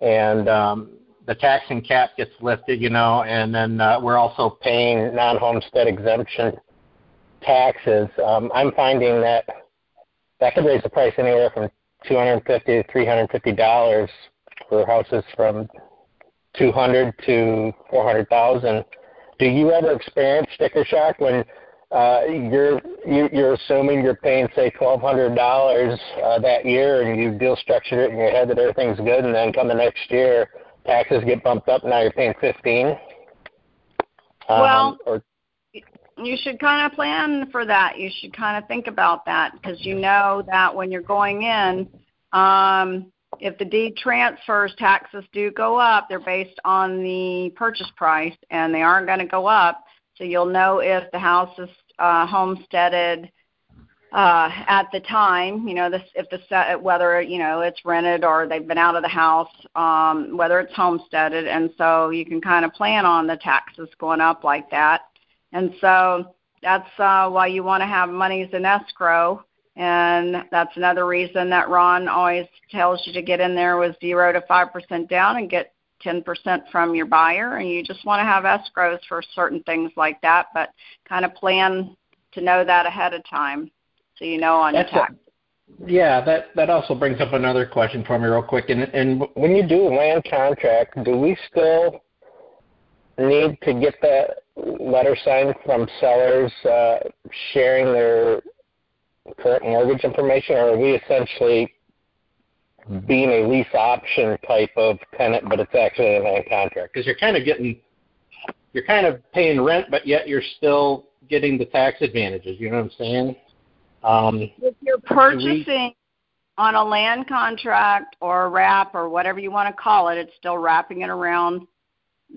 And um, the tax and cap gets lifted, you know, and then uh, we're also paying non-homestead exemption taxes. Um, I'm finding that that could raise the price anywhere from 250 to 350 dollars for houses from 200 to 400,000. Do you ever experience sticker shock when uh, you're you, you're assuming you're paying say twelve hundred dollars uh, that year, and you deal structured it in your head that everything's good, and then come the next year, taxes get bumped up. And now you're paying fifteen. Um, well, or, you should kind of plan for that. You should kind of think about that because you know that when you're going in, um, if the deed transfers, taxes do go up. They're based on the purchase price, and they aren't going to go up so you'll know if the house is uh, homesteaded uh, at the time. You know, this if the whether you know it's rented or they've been out of the house, um, whether it's homesteaded, and so you can kind of plan on the taxes going up like that. And so that's uh, why you want to have monies in escrow. And that's another reason that Ron always tells you to get in there with zero to five percent down and get 10% from your buyer and you just want to have escrows for certain things like that, but kind of plan to know that ahead of time so you know on That's your tax. A, yeah, that that also brings up another question for me real quick. And and when you do a land contract, do we still need to get that letter signed from sellers uh, sharing their current mortgage information, or are we essentially being a lease option type of tenant, but it's actually a land contract? Because you're kind of getting, you're kind of paying rent, but yet you're still getting the tax advantages. You know what I'm saying? Um, if you're purchasing on a land contract or a wrap or whatever you want to call it, it's still wrapping it around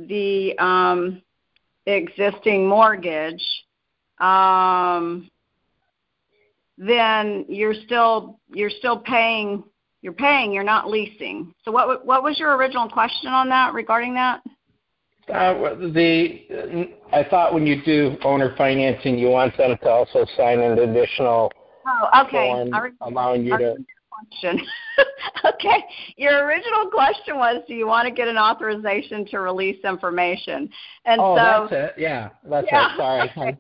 the um, existing mortgage. Um, then you're still you're still paying you're paying you're not leasing. So what what was your original question on that regarding that? Uh, the I thought when you do owner financing, you want them to also sign an additional oh, okay. form allowing you to question. <laughs> okay. Your original question was do you want to get an authorization to release information? And oh, so that's it. Yeah, that's yeah, it. Sorry. <laughs> Okay.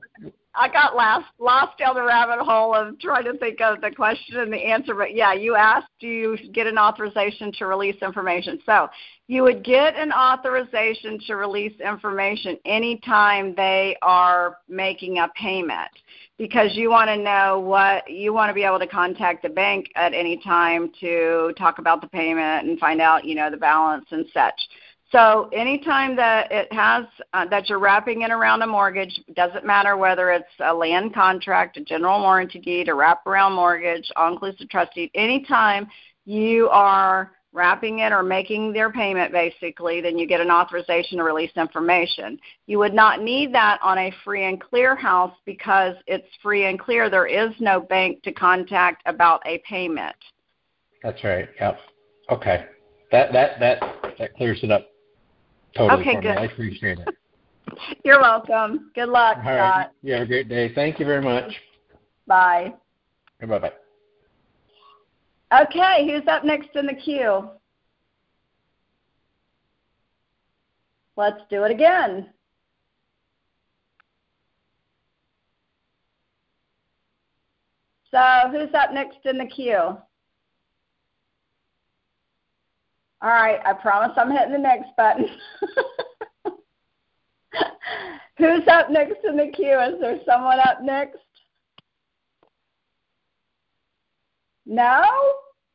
I got lost lost down the rabbit hole of trying to think of the question and the answer, but yeah, you asked, do you get an authorization to release information? So you would get an authorization to release information anytime they are making a payment because you want to know what you want to be able to contact the bank at any time to talk about the payment and find out, you know, the balance and such. So anytime that it has uh, that you're wrapping it around a mortgage, doesn't matter whether it's a land contract, a general warranty deed, a wraparound mortgage, all-inclusive trust deed. Anytime you are wrapping it or making their payment basically, then you get an authorization to release information. You would not need that on a free and clear house because it's free and clear. There is no bank to contact about a payment. That's right. Yep. Okay. That that that that clears it up totally okay, good. me. I appreciate it. <laughs> You're welcome. Good luck, All Scott. right. You have a great day. Thank you very much. Bye. Bye bye. Okay, who's up next in the queue? Let's do it again. So, who's up next in the queue? All right, I promise I'm hitting the next button. <laughs> Who's up next in the queue? Is there someone up next? No?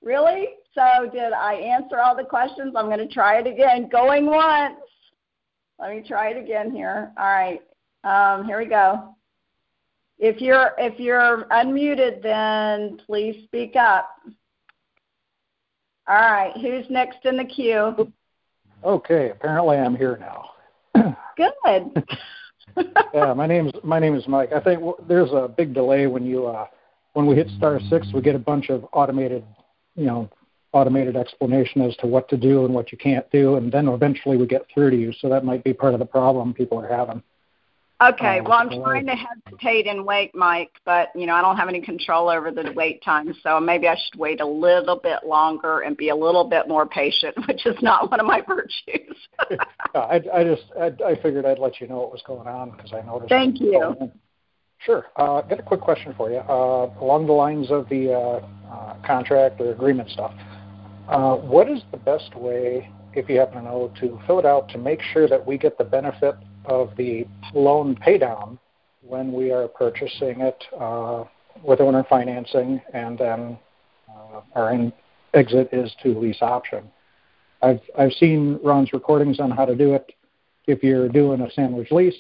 Really? So did I answer all the questions? I'm going to try it again. Going once. Let me try it again here. All right. Um, here we go. If you're if you're unmuted, then please speak up. All right. Who's next in the queue? Okay. Apparently, I'm here now. <clears throat> Good. <laughs> yeah, my name's my name is Mike. I think there's a big delay when you uh, when we hit star six, we get a bunch of automated, you know, automated explanation as to what to do and what you can't do, and then eventually we get through to you. So that might be part of the problem people are having. Okay, well, I'm trying to hesitate and wait, Mike, but you know I don't have any control over the wait time, so maybe I should wait a little bit longer and be a little bit more patient, <laughs> which is not one of my virtues. <laughs> I, I just I, I figured I'd let you know what was going on because I noticed. Thank you. Sure. Uh, got a quick question for you. Uh, along the lines of the uh, uh, contract or agreement stuff, uh, what is the best way, if you happen to know, to fill it out to make sure that we get the benefit of the loan paydown when we are purchasing it uh, with owner financing, and then uh, our exit is to lease option? I've I've seen Ron's recordings on how to do it if you're doing a sandwich lease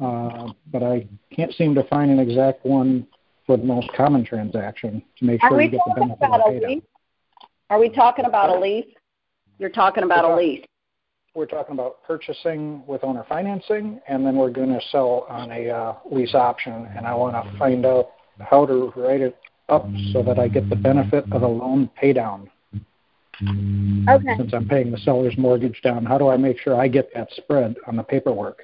uh, but I can't seem to find an exact one for the most common transaction to make sure you get the benefit of the lease? Are we talking about a lease? You're talking about we're a lease. We're talking about purchasing with owner financing, and then we're going to sell on a uh, lease option. And I want to find out how to write it up so that I get the benefit of a loan paydown. Okay. Since I'm paying the seller's mortgage down, how do I make sure I get that spread on the paperwork?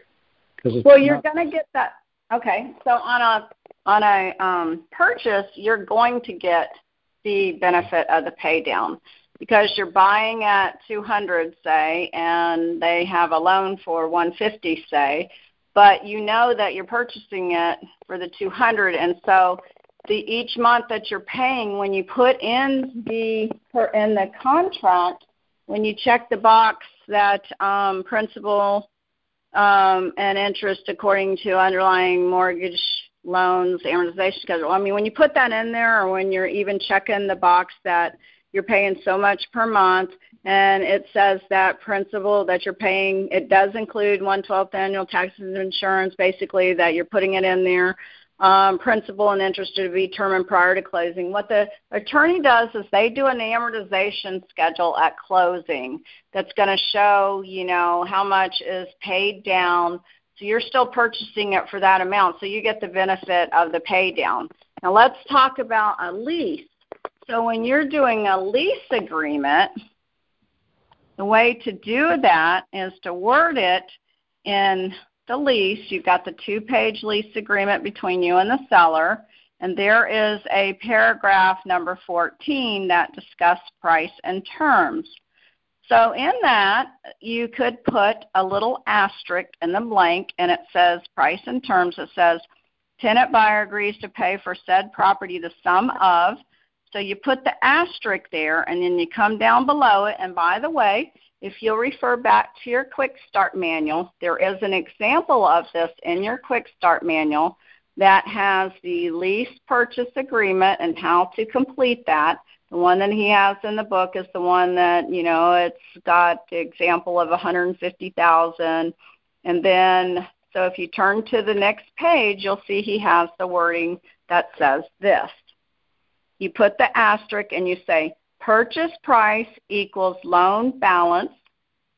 well, you're going to get that. Okay, so on a on a um, purchase, you're going to get the benefit of the pay down because you're buying at 200, say, and they have a loan for 150, say, but you know that you're purchasing it for the 200, and so the each month that you're paying when you put in the in the contract when you check the box that um, principal um, and interest according to underlying mortgage loans amortization schedule. I mean, when you put that in there, or when you're even checking the box that you're paying so much per month, and it says that principal that you're paying, it does include one twelfth annual taxes and insurance, basically that you're putting it in there um, principal and interest to be determined prior to closing. What the attorney does is they do an amortization schedule at closing that's going to show, you know, how much is paid down. So you're still purchasing it for that amount, so you get the benefit of the pay down. Now let's talk about a lease. So when you're doing a lease agreement, the way to do that is to word it in the lease, you've got the two page lease agreement between you and the seller, and there is a paragraph number 14 that discusses price and terms. So in that, you could put a little asterisk in the blank, and it says price and terms. It says tenant buyer agrees to pay for said property the sum of. So you put the asterisk there, and then you come down below it. And by the way, if you'll refer back to your Quick Start manual, there is an example of this in your Quick Start manual that has the lease purchase agreement and how to complete that. The one that he has in the book is the one that, you know, it's got the example of 150,000 and then so if you turn to the next page, you'll see he has the wording that says this. You put the asterisk and you say purchase price equals loan balance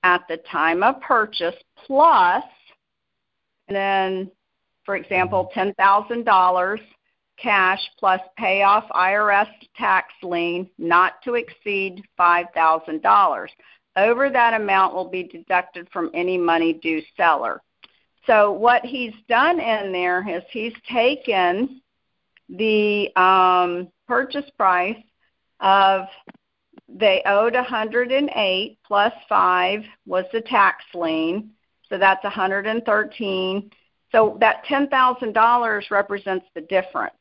at the time of purchase plus, and then, for example, $10,000 cash plus payoff IRS tax lien not to exceed $5,000. Over that amount will be deducted from any money due seller. So what he's done in there is he's taken the um, purchase price of they owed 108 plus 5 was the tax lien, so that's 113. So that $10,000 represents the difference.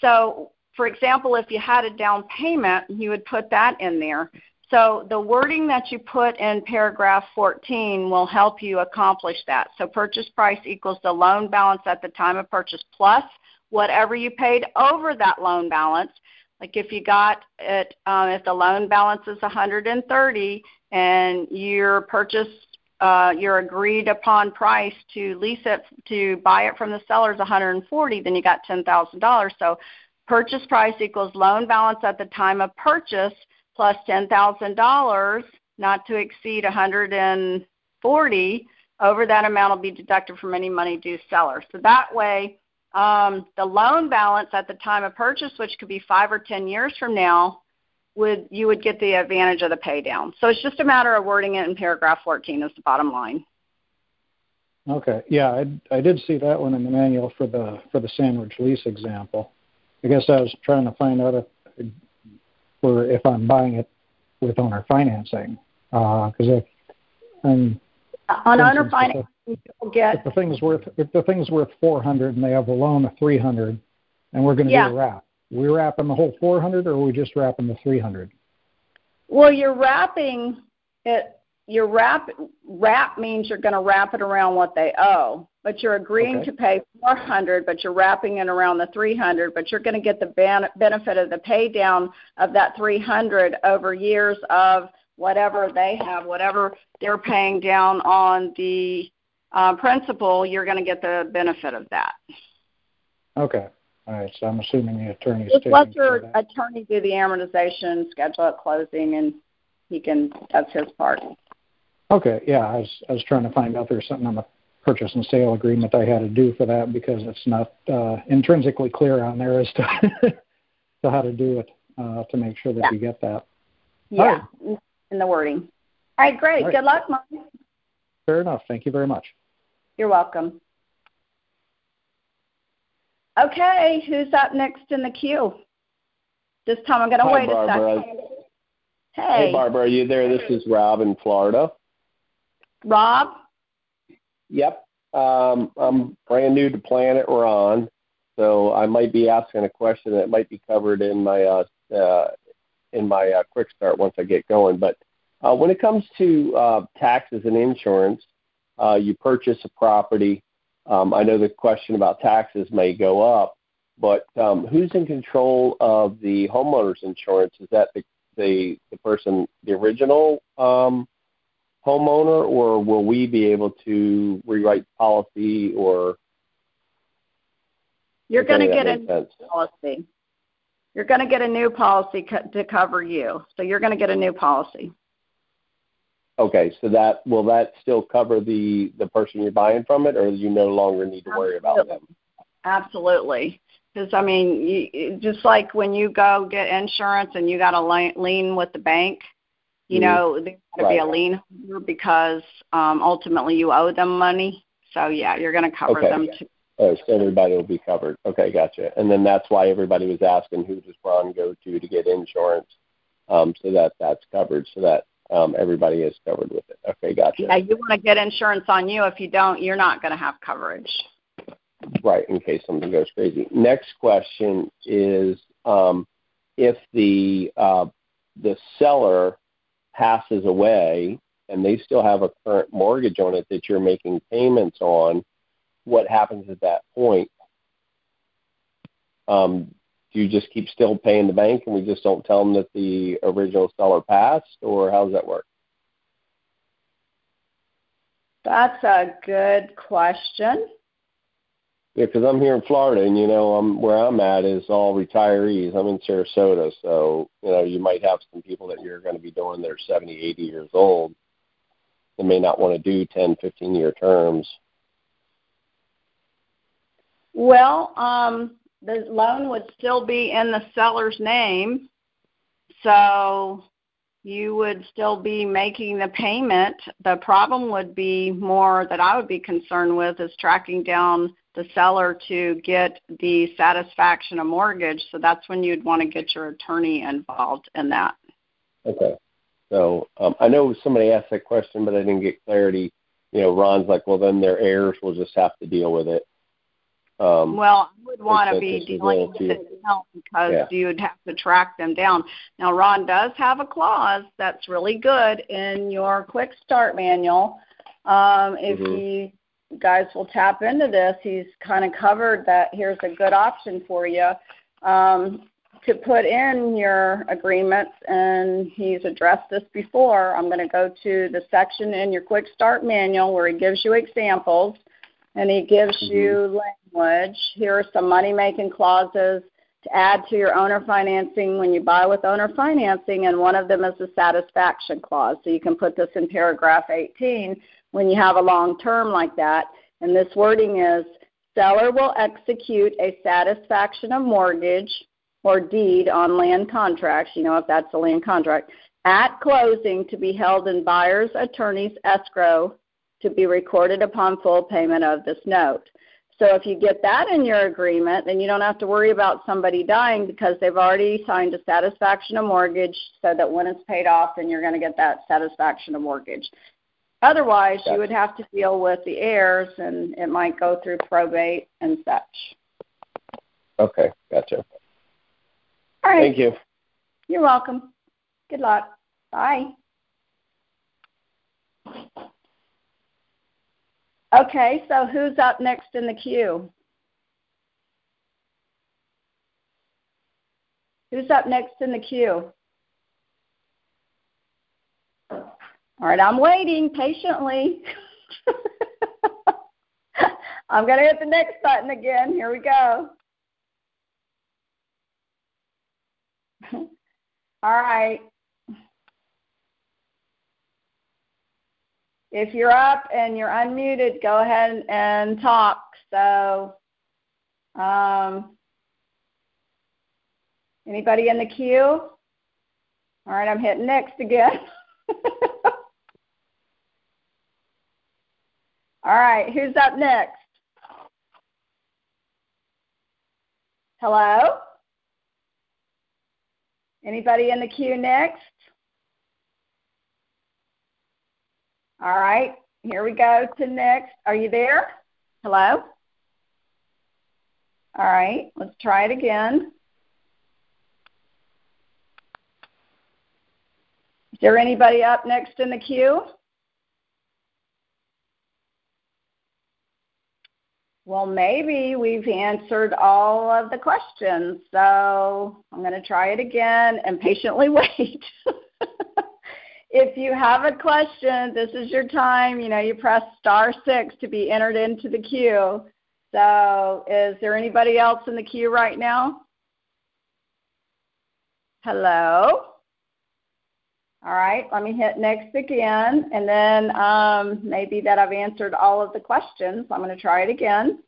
So, for example, if you had a down payment, you would put that in there. So the wording that you put in paragraph 14 will help you accomplish that. So purchase price equals the loan balance at the time of purchase plus whatever you paid over that loan balance like if you got it, um, if the loan balance is 130 and your purchase, uh, your agreed upon price to lease it to buy it from the seller is 140, then you got $10,000. So purchase price equals loan balance at the time of purchase plus $10,000, not to exceed 140. Over that amount will be deducted from any money due seller. So that way um, the loan balance at the time of purchase, which could be five or ten years from now, would you would get the advantage of the pay down. So it's just a matter of wording it in paragraph 14 is the bottom line. Okay. Yeah, I, I did see that one in the manual for the for the sandwich lease example. I guess I was trying to find out if if I'm buying it with owner financing because uh, if I'm on owner financing get if the thing's worth if the thing's worth four hundred and they have a loan of three hundred and we're going to yeah. do a wrap. We wrapping the whole four hundred or are we just wrapping the three hundred? Well, you're wrapping it. Your wrap wrap means you're going to wrap it around what they owe, but you're agreeing okay. to pay 400, but you're wrapping it around the 300, but you're going to get the ban- benefit of the pay down of that 300 over years of whatever they have, whatever they're paying down on the uh, principal, you're going to get the benefit of that. Okay. All right. So I'm assuming the attorney. Just let your attorney do the amortization, schedule at closing, and he can. That's his part. Okay. Yeah. I was I was trying to find out there's something on the purchase and sale agreement I had to do for that because it's not uh, intrinsically clear on there as to, <laughs> to how to do it uh, to make sure that yeah. you get that. Yeah. Right. In the wording. All right. Great. All right. Good luck, Mike. Fair enough. Thank you very much. You're welcome. Okay, who's up next in the queue? This time I'm going to wait Barbara. a second. Hey. Hey, Barbara, are you there? This is Rob in Florida. Rob? Yep. Um, I'm brand new to Planet Ron, so I might be asking a question that might be covered in my uh, uh, in my uh, quick start once I get going. But uh, when it comes to uh, taxes and insurance, uh, you purchase a property. Um, I know the question about taxes may go up, but um, who's in control of the homeowner's insurance? Is that the the, the person, the original um, homeowner, or will we be able to rewrite policy or? You're going to get a new policy. You're going to get a new policy co- to cover you. So you're going to get a new policy. Okay, so that will that still cover the the person you're buying from it, or you no longer need to worry about them? Absolutely. Because I mean, you, just like when you go get insurance and you got a lien with the bank, you mm-hmm. know there's got to right. be a lien holder because um, ultimately you owe them money. So yeah, you're going to cover okay. them too. Oh, so everybody will be covered. Okay, gotcha. And then that's why everybody was asking who does Ron go to to get insurance, um, so that that's covered, so that um, everybody is covered with it. Okay, gotcha. Yeah, you want to get insurance on you. If you don't, you're not going to have coverage. Right, in case something goes crazy. Next question is um, if the uh, the seller passes away and they still have a current mortgage on it that you're making payments on, what happens at that point? Um, do you just keep still paying the bank and we just don't tell them that the original seller passed, or how does that work? That's a good question. Yeah, because I'm here in Florida, and you know, I'm where I'm at is all retirees. I'm in Sarasota, so you know, you might have some people that you're going to be doing that are 70, 80 years old. They may not want to do 10, 15 year terms. Well, um, the loan would still be in the seller's name, so you would still be making the payment. The problem would be more that I would be concerned with is tracking down the seller to get the satisfaction of mortgage. So that's when you'd want to get your attorney involved in that. Okay. So um, I know somebody asked that question, but I didn't get clarity. You know, Ron's like, well, then their heirs will just have to deal with it. Um, well, I would want to be dealing with it now because yeah. you'd have to track them down. Now, Ron does have a clause that's really good in your quick start manual. Um, if mm-hmm. you guys will tap into this, he's kind of covered that here's a good option for you um, to put in your agreements, and he's addressed this before. I'm going to go to the section in your quick start manual where he gives you examples and he gives mm-hmm. you language. Here are some money making clauses to add to your owner financing when you buy with owner financing, and one of them is the satisfaction clause. So you can put this in paragraph 18 when you have a long term like that. And this wording is seller will execute a satisfaction of mortgage or deed on land contracts, you know, if that's a land contract, at closing to be held in buyer's attorney's escrow to be recorded upon full payment of this note. So if you get that in your agreement, then you don't have to worry about somebody dying because they've already signed a satisfaction of mortgage so that when it's paid off, then you're going to get that satisfaction of mortgage. Otherwise, gotcha. you would have to deal with the heirs and it might go through probate and such. Okay, gotcha. All right. Thank you. You're welcome. Good luck. Bye. Okay, so who's up next in the queue? Who's up next in the queue? All right, I'm waiting patiently. <laughs> I'm going to hit the next button again. Here we go. <laughs> All right. If you're up and you're unmuted, go ahead and talk. So, um, anybody in the queue? All right, I'm hitting next again. <laughs> All right, who's up next? Hello? Anybody in the queue next? All right, here we go to next. Are you there? Hello? All right, let's try it again. Is there anybody up next in the queue? well, maybe we've answered all of the questions. So I'm going to try it again and patiently <laughs> wait. If you have a question, this is your time. You know, you press star six to be entered into the queue. So is there anybody else in the queue right now? Hello? All right, let me hit next again, and then um, maybe that I've answered all of the questions. I'm going to try it again.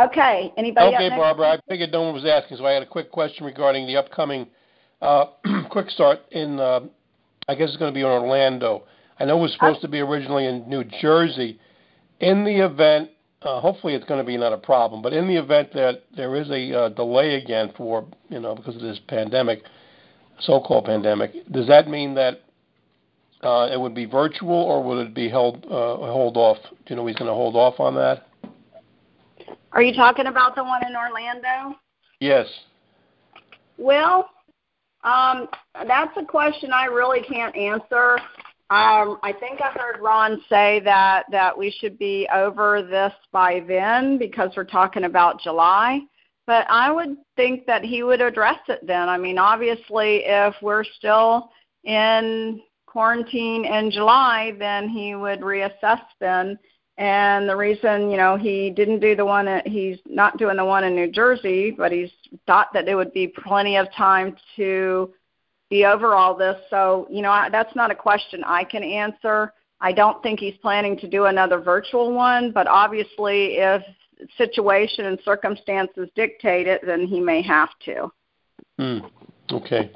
Okay, anybody? Else? Okay, Barbara, I figured no one was asking, so I had a quick question regarding the upcoming uh, <clears throat> quick start in, uh, I guess it's going to be in Orlando. I know it was supposed to be originally in New Jersey. In the event, uh, hopefully it's going to be not a problem, but in the event that there is a uh, delay again for, you know, because of this pandemic, so-called pandemic, does that mean that uh, it would be virtual or would it be held uh, hold off? Do you know he's going to hold off on that? Are you talking about the one in Orlando? Yes. Well, um, that's a question I really can't answer. Um, I think I heard Ron say that that we should be over this by then because we're talking about July. But I would think that he would address it then. I mean, obviously, if we're still in quarantine in July, then he would reassess then. And the reason, you know, he didn't do the one, he's not doing the one in New Jersey, but he's thought that there would be plenty of time to be over all this. So, you know, I, that's not a question I can answer. I don't think he's planning to do another virtual one, but obviously, if situation and circumstances dictate it, then he may have to. Hmm. Okay.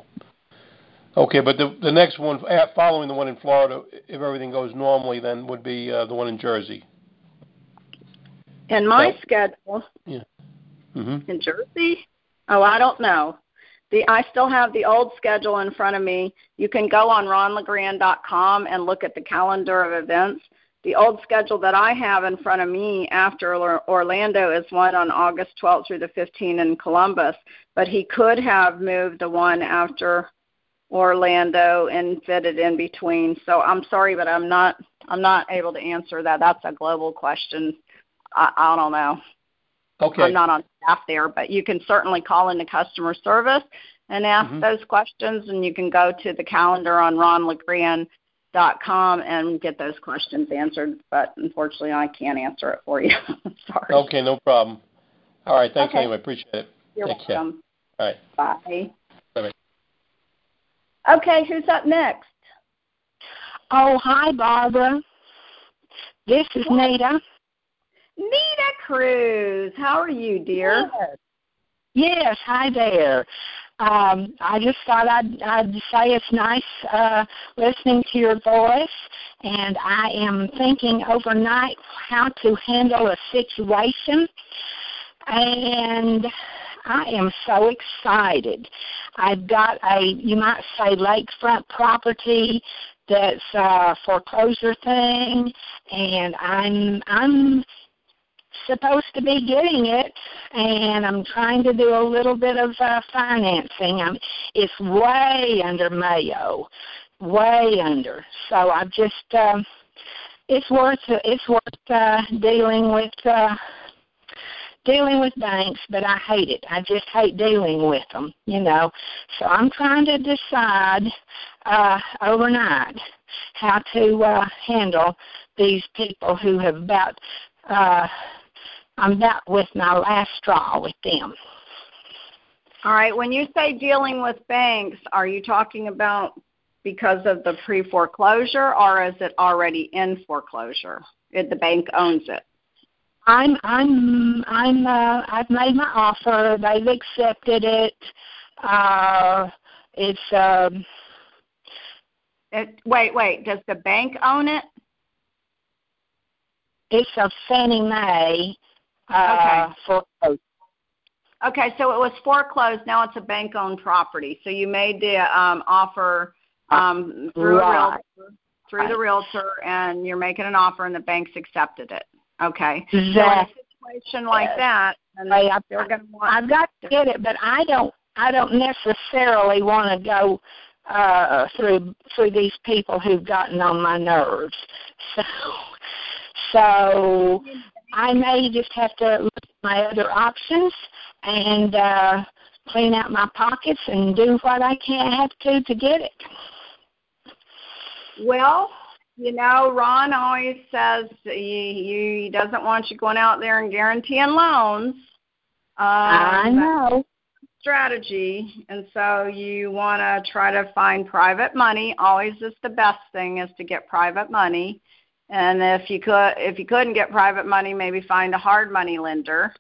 Okay, but the the next one following the one in Florida, if everything goes normally, then would be uh, the one in Jersey. In my so, schedule. Yeah. Mm-hmm. In Jersey? Oh, I don't know. The I still have the old schedule in front of me. You can go on ronlegrand.com and look at the calendar of events. The old schedule that I have in front of me after Orlando is one on August 12th through the 15th in Columbus, but he could have moved the one after Orlando and fit it in between. So I'm sorry, but I'm not I'm not able to answer that. That's a global question. I, I don't know. Okay. I'm not on staff there, but you can certainly call into customer service and ask mm-hmm. those questions, and you can go to the calendar on ronlegrand.com and get those questions answered. But unfortunately, I can't answer it for you. <laughs> Sorry. Okay, no problem. All right, thanks okay. anyway. Appreciate it. You're Take welcome. Care. All right. Bye. Bye. Okay, who's up next? Oh, hi, Barbara. This is Nita. Nita Cruz. How are you, dear? Yes. Yes, hi there. Um, I just thought I'd, I'd say it's nice uh, listening to your voice, and I am thinking overnight how to handle a situation, and I am so excited. I've got a, you might say, lakefront property that's a foreclosure thing, and I'm I'm supposed to be getting it, and I'm trying to do a little bit of uh, financing. I'm, it's way under Mayo, way under. So I've just, uh, it's worth it's worth uh, dealing with uh, dealing with banks, but I hate it. I just hate dealing with them, you know. So I'm trying to decide uh, overnight how to uh, handle these people who have about uh, I'm about with my last straw with them. All right. When you say dealing with banks, are you talking about because of the pre foreclosure or is it already in foreclosure? If the bank owns it? I'm I'm I'm uh I've made my offer. They've accepted it. Uh it's um it, wait, wait, does the bank own it? It's a Fannie Mae uh, okay. foreclosed. Okay, so it was foreclosed. Now it's a bank-owned property. So you made the um, offer um, through right. a realtor, through right. the realtor, and you're making an offer, and the bank's accepted it. Okay. Exactly. So in a situation like that, and I, I've, they're going to want. I've got to get it, but I don't. I don't necessarily want to go uh through through these people who've gotten on my nerves. <laughs> So so I may just have to look at my other options and uh, clean out my pockets and do what I can have to to get it. Well, you know, Ron always says he, he doesn't want you going out there and guaranteeing loans. Um, I know. Strategy, and so you want to try to find private money. Always is the best thing is to get private money. And if you could, if you couldn't get private money, maybe find a hard money lender.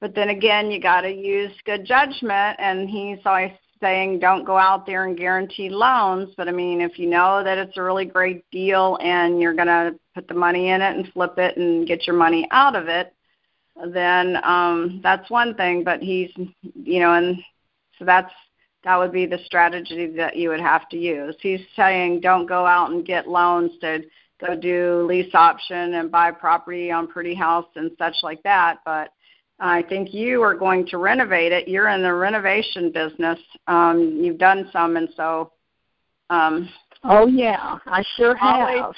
But then again, you got to use good judgment. And he's always saying don't go out there and guarantee loans, but I mean, if you know that it's a really great deal and you're going to put the money in it and flip it and get your money out of it, then um that's one thing, but he's you know, and so that's that would be the strategy that you would have to use. He's saying don't go out and get loans to go do lease option and buy property on pretty house and such like that, but I think you are going to renovate it. You're in the renovation business. Um, you've done some, and so. Um, oh yeah, I sure have. Always,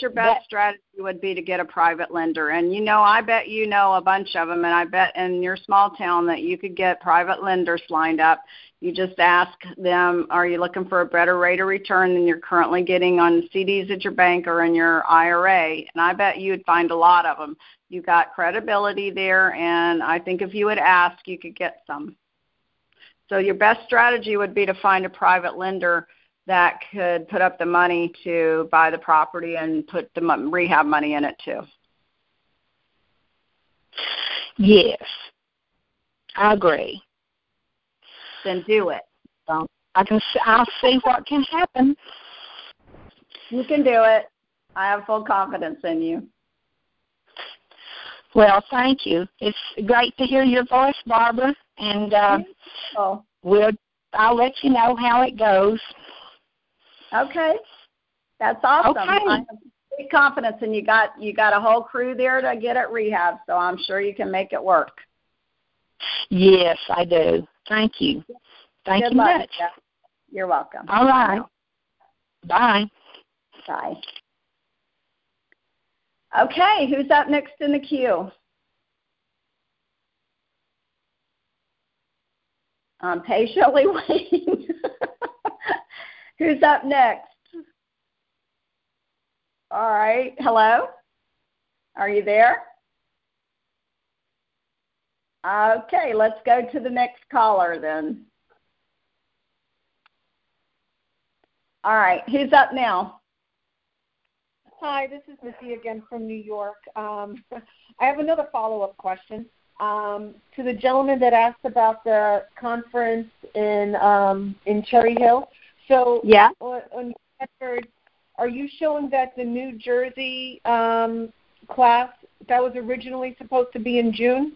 your best strategy would be to get a private lender, and you know, I bet you know a bunch of them, and I bet in your small town that you could get private lenders lined up. You just ask them, are you looking for a better rate of return than you're currently getting on CDs at your bank or in your IRA? And I bet you'd find a lot of them you got credibility there, and I think if you would ask, you could get some. So your best strategy would be to find a private lender that could put up the money to buy the property and put the mo- rehab money in it too. Yes, I agree. Then do it. I can. I'll see what can happen. You can do it. I have full confidence in you. Well, thank you. It's great to hear your voice, Barbara, and uh, we'll. I'll let you know how it goes. Okay. That's awesome. Okay. I have complete confidence and you got you got a whole crew there to get it rehab, so I'm sure you can make it work. Yes, I do. Thank you. Thank Good you luck. much. Jeff. You're welcome. All right. Bye. Bye. Okay, who's up next in the queue? I'm patiently <laughs> waiting. Who's up next? All right. Hello? Are you there? Okay, let's go to the next caller then. All right, who's up now? Hi, this is Missy again from New York. Um, I have another follow-up question um, to the gentleman that asked about the conference in um, in Cherry Hill. So, Yeah. on, on your record, are you showing that the New Jersey um, class that was originally supposed to be in June?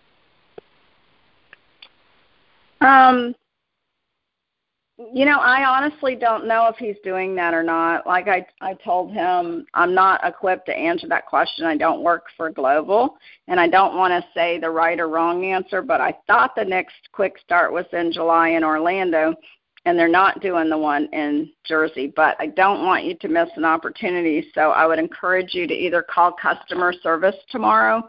Um, you know, I honestly don't know if he's doing that or not. Like I, I told him, I'm not equipped to answer that question. I don't work for Global, and I don't want to say the right or wrong answer. But I thought the next quick start was in July in Orlando, and they're not doing the one in Jersey. But I don't want you to miss an opportunity. So I would encourage you to either call customer service tomorrow,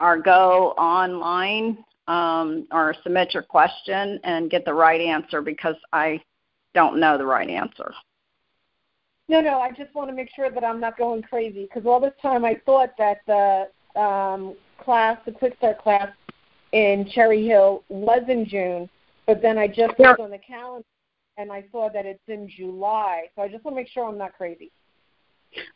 or go online um, or submit your question and get the right answer because I don't know the right answer. No, no. I just want to make sure that I'm not going crazy because all this time I thought that the um, class, the Quick Start class in Cherry Hill, was in June, but then I just looked on the calendar and I saw that it's in July. So I just want to make sure I'm not crazy.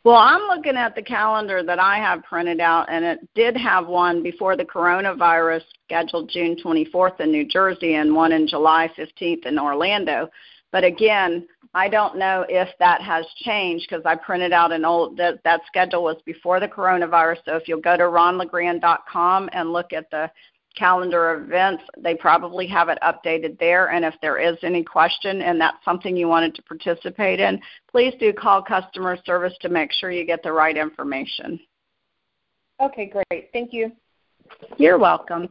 Well, I'm looking at the calendar that I have printed out, and it did have one before the coronavirus scheduled June 24th in New Jersey and one in July 15th in Orlando. But again, I don't know if that has changed because I printed out an old that that schedule was before the coronavirus. So if you'll go to ronlegrand.com and look at the calendar events, they probably have it updated there. And if there is any question and that's something you wanted to participate in, please do call customer service to make sure you get the right information. Okay, great. Thank you. You're welcome.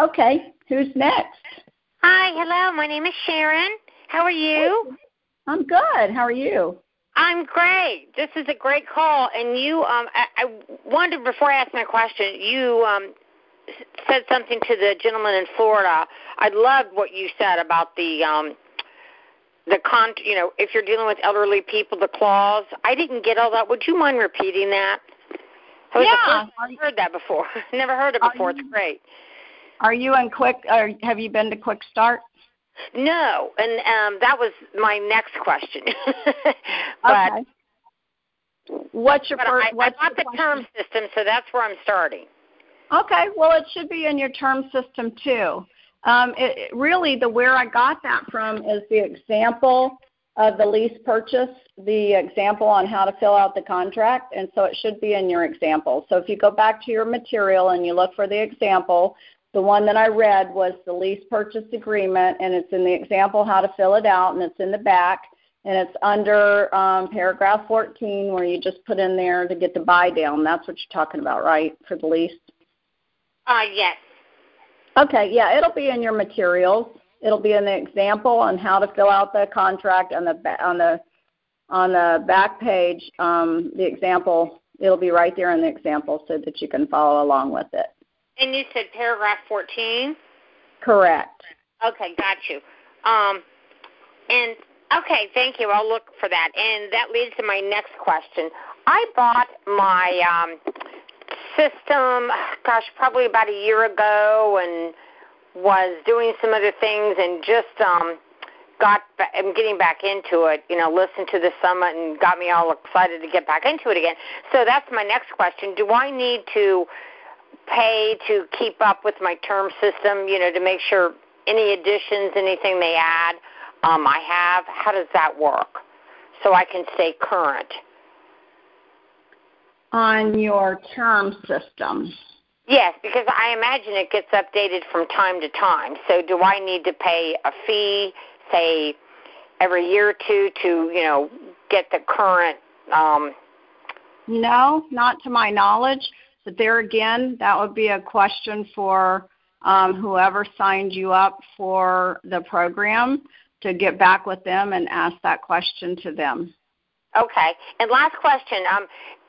Okay, who's next? Hi, hello. My name is Sharon. How are you? I'm good. How are you? I'm great. This is a great call, and you. Um, I, I wanted before I ask my question, you um, said something to the gentleman in Florida. I loved what you said about the um, the con. You know, if you're dealing with elderly people, the clause. I didn't get all that. Would you mind repeating that? That was Yeah. the first time I heard that before. <laughs> Never heard it before. It's great. Are you in quick? Or have you been to Quick Start? No, and um, that was my next question. <laughs> but okay. What's your but first? I, I what's got your the term system, so that's where I'm starting. Okay, well, it should be in your term system too. Um, it, it really, the where I got that from is the example of the lease purchase, the example on how to fill out the contract, and so it should be in your example. So if you go back to your material and you look for the example, the one that I read was the lease purchase agreement, and it's in the example how to fill it out, and it's in the back, and it's under um, paragraph 14 where you just put in there to get the buy down. That's what you're talking about, right, for the lease? Uh, yes. Okay, yeah, it'll be in your materials. It'll be in the example on how to fill out the contract on the on the on the back page. Um, the example it'll be right there in the example so that you can follow along with it. And you said paragraph 14? Correct. Okay, got you. Um, and okay, thank you. I'll look for that. And that leads to my next question. I bought my um, system, gosh, probably about a year ago, and was doing some other things, and just um, got. Ba- I'm getting back into it. You know, listened to the summit and got me all excited to get back into it again. So that's my next question. Do I need to pay to keep up with my term system? You know, to make sure any additions, anything they add, um, I have. How does that work? So I can stay current. On your term system. Yes, because I imagine it gets updated from time to time. So do I need to pay a fee, say, every year or two to, you know, get the current um No, not to my knowledge. But there again, that would be a question for um, whoever signed you up for the program to get back with them and ask that question to them. Okay. And last question, um,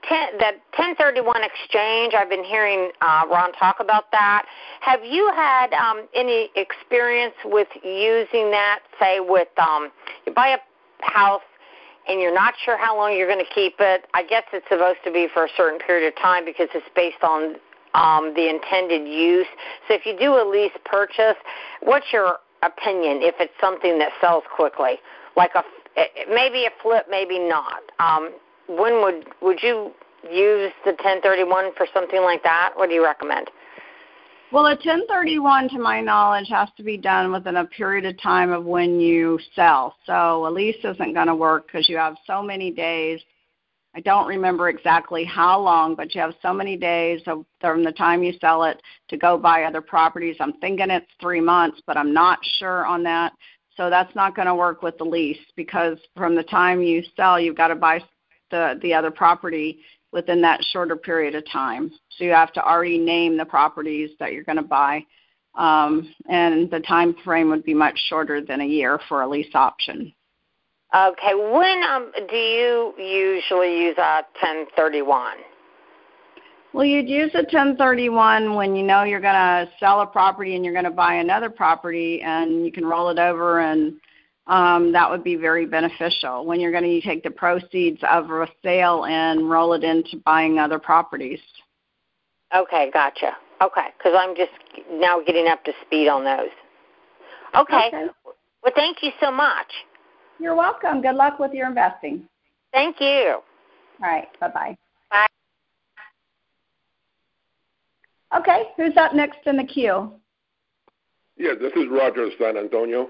ten, the 1031 exchange. I've been hearing uh, Ron talk about that. Have you had um, any experience with using that? Say, with um, you buy a house and you're not sure how long you're going to keep it. I guess it's supposed to be for a certain period of time because it's based on um, the intended use. So if you do a lease purchase, what's your opinion if it's something that sells quickly, like a maybe a flip, maybe not? Um, when would would you use the 1031 for something like that? What do you recommend? Well, a 1031, to my knowledge, has to be done within a period of time of when you sell. So a lease isn't going to work because you have so many days. I don't remember exactly how long, but you have so many days of, from the time you sell it to go buy other properties. I'm thinking it's three months, but I'm not sure on that. So that's not going to work with the lease because from the time you sell, you've got to buy the the other property within that shorter period of time. So you have to already name the properties that you're going to buy, um, and the time frame would be much shorter than a year for a lease option. Okay, when um, do you usually use a 1031? Well, you'd use a 1031 when you know you're going to sell a property and you're going to buy another property, and you can roll it over, and um, that would be very beneficial. When you're going to take the proceeds of a sale and roll it into buying other properties. Okay, gotcha. Okay, because I'm just now getting up to speed on those. Okay. Okay. Well, thank you so much. You're welcome. Good luck with your investing. Thank you. All right. Bye bye. Bye. Okay. Who's up next in the queue? Yeah, this is Roger San Antonio.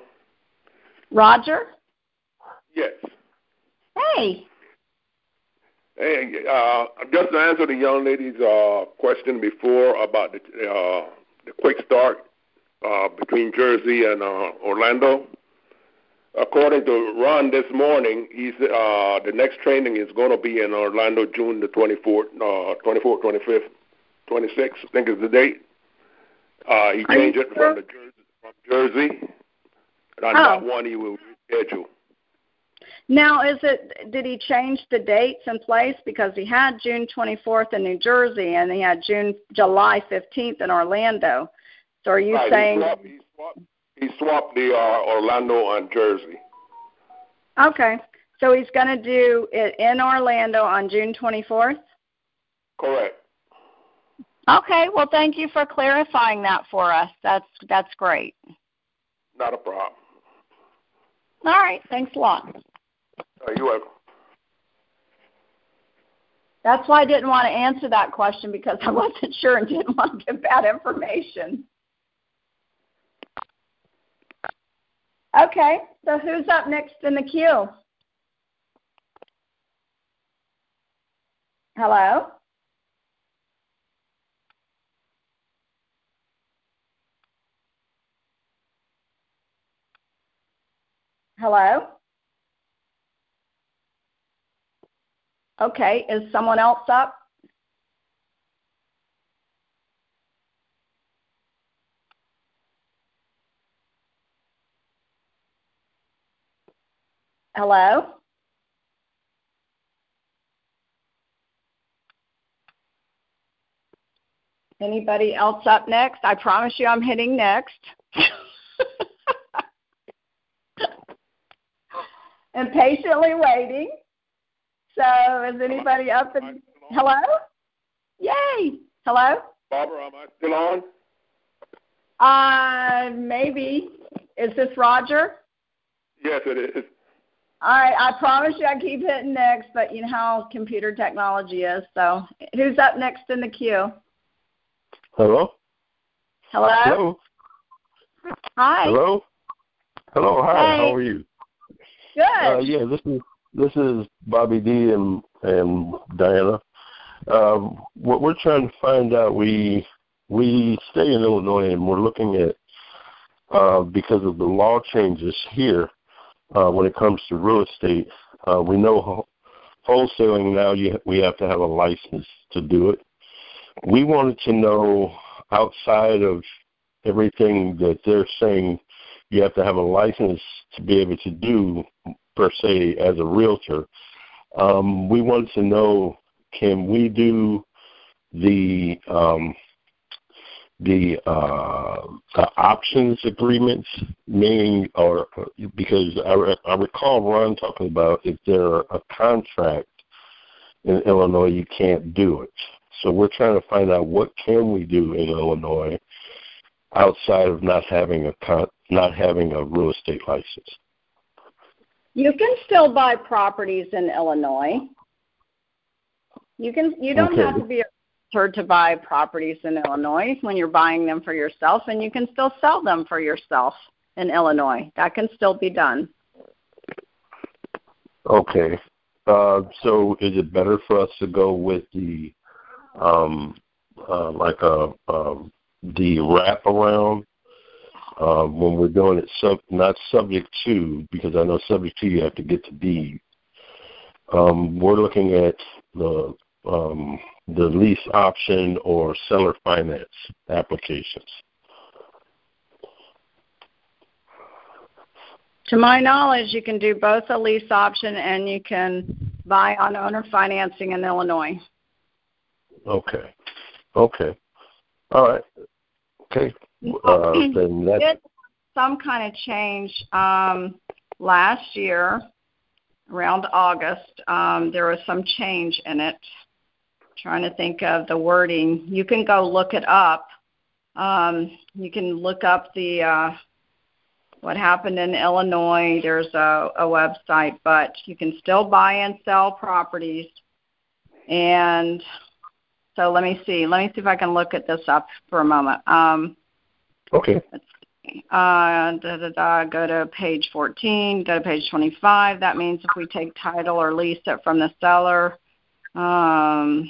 Roger? Yes. Hey. Hey, uh, just to answer the young lady's uh, question before about the, uh, the quick start uh, between Jersey and uh, Orlando. According to Ron this morning, he's uh, the next training is going to be in Orlando, June the 24th, uh, 24th, 25th, 26th. I think is the date. Uh, he changed it from the Jersey, from Jersey, and on Oh. that one he will reschedule. Now, is it? Did he change the dates and place because he had June 24th in New Jersey and he had June July 15th in Orlando? So are you right, saying? He swapped, he swapped, he swapped the uh, Orlando and Jersey. Okay, so he's going to do it in Orlando on June 24th. Correct. Okay, well, thank you for clarifying that for us. That's that's great. Not a problem. All right, thanks a lot. Uh, you're welcome. That's why I didn't want to answer that question because I wasn't sure and didn't want to give bad information. Okay, so who's up next in the queue? Hello? Hello? Okay, is someone else up? Hello? Anybody else up next? I promise you I'm hitting next. <laughs> and patiently waiting. So is anybody up? And, hello? Yay! Hello? Barbara, am I still on? Uh, maybe. Is this Roger? Yes, it is. All right, I promise you I keep hitting next, but you know how computer technology is. So, who's up next in the queue? Hello? Hello? Hello? Hi. Hello? Hello, hi, Hey. how are you? Good. Uh, yeah, this is this is Bobby D and and Diana. Um, what we're trying to find out, we we stay in Illinois and we're looking at uh, because of the law changes here uh, when it comes to real estate. Uh, we know ho- wholesaling now. You we have to have a license to do it. We wanted to know outside of everything that they're saying you have to have a license to be able to do per se as a realtor. Um, we wanted to know can we do the um, the uh, the options agreements, meaning or because I, I recall Ron talking about if there are a contract in Illinois, you can't do it. So we're trying to find out what can we do in Illinois outside of not having a con- not having a real estate license. You can still buy properties in Illinois. You can you don't Okay. have to be a to buy properties in Illinois when you're buying them for yourself and you can still sell them for yourself in Illinois. That can still be done. Okay. Uh, so is it better for us to go with the um, uh, like a um, the wraparound uh, when we're doing it sub not subject to because I know subject to you have to get the deed. Um, we're looking at the um, the lease option or seller finance applications. To my knowledge, you can do both a lease option and you can buy on owner financing in Illinois. Okay. Okay. All right. Okay. Uh, <clears throat> then that some kind of change um, last year around August. Um, there was some change in it. Trying to think of the wording. You can go look it up. Um, you can look up the uh, what happened in Illinois. There's a, a website, but you can still buy and sell properties. And so let me see. Let me see if I can look at this up for a moment. Um, okay. uh, da, da, da, go to page 14, go to page 25. That means if we take title or lease it from the seller, um,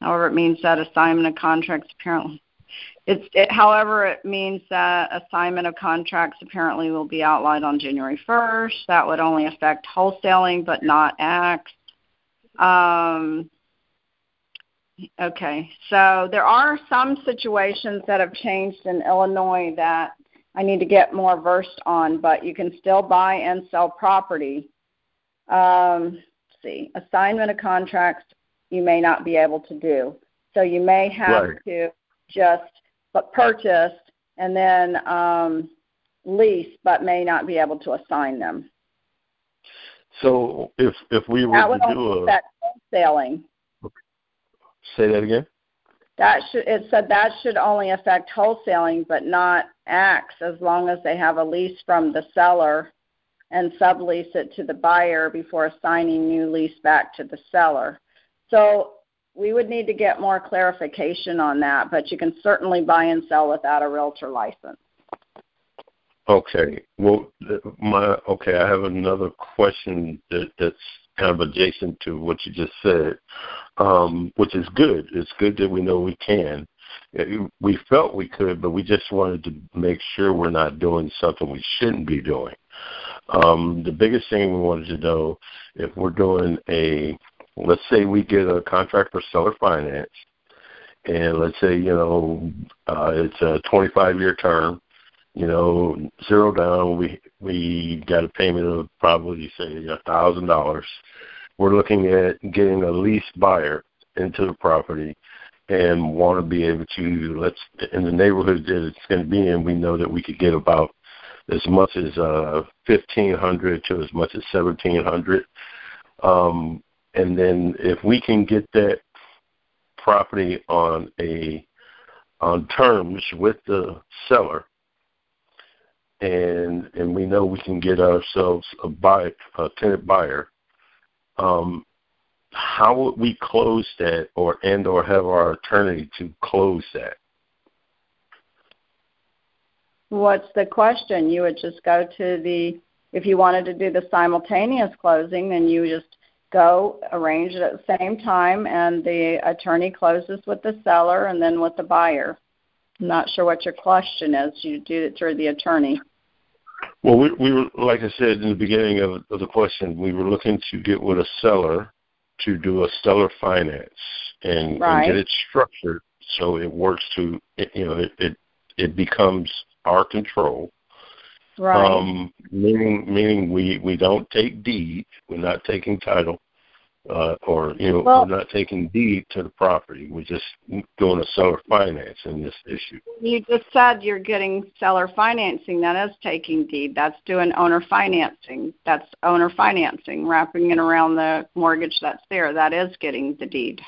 however, it means that assignment of contracts apparently. It's, it, however, it means that assignment of contracts apparently will be outlined on January 1st. That would only affect wholesaling, but not acts. Um, Okay, so there are some situations that have changed in Illinois that I need to get more versed on, but you can still buy and sell property um, let's see, assignment of contracts you may not be able to do. So you may have Right. to just but purchase and then um, lease, but may not be able to assign them. So if if we were That would to do a affect wholesaling. Say that again. That should it said that should only affect wholesaling, but not acts as long as they have a lease from the seller and sublease it to the buyer before assigning new lease back to the seller. So we would need to get more clarification on that, but you can certainly buy and sell without a realtor license. Okay. Well, my okay. I have another question that that's kind of adjacent to what you just said, um, which is good. It's good that we know we can. Uh, We felt we could, but we just wanted to make sure we're not doing something we shouldn't be doing. Um, the biggest thing we wanted to know if we're doing a, let's say we get a contract for seller finance, and let's say you know uh, it's a 25 year term you know, zero down. We we got a payment of probably say a thousand dollars. We're looking at getting a lease buyer into the property and want to be able to let's in the neighborhood that it's going to be in. We know that we could get about as much as uh fifteen hundred to as much as seventeen hundred. Um, and then if we can get that property on a on terms with the seller and and we know we can get ourselves a buy a tenant buyer, um, how would we close that or and or have our attorney to close that? What's the question? You would just go to the if you wanted to do the simultaneous closing, then you just go arrange it at the same time and the attorney closes with the seller and then with the buyer. I'm not sure what your question is. You do it through the attorney. Well, we, we were like I said in the beginning of, of the question, we were looking to get with a seller to do a seller finance and, Right. and get it structured so it works to it, you know it, it it becomes our control. Right. Um, meaning, meaning we we don't take deed. We're not taking title, uh, or you know, Well- we're not taking deed to the property. We're just doing a seller finance in this issue. You just said you're getting seller financing. That is taking deed. That's doing owner financing. That's owner financing, wrapping it around the mortgage that's there. That is getting the deed.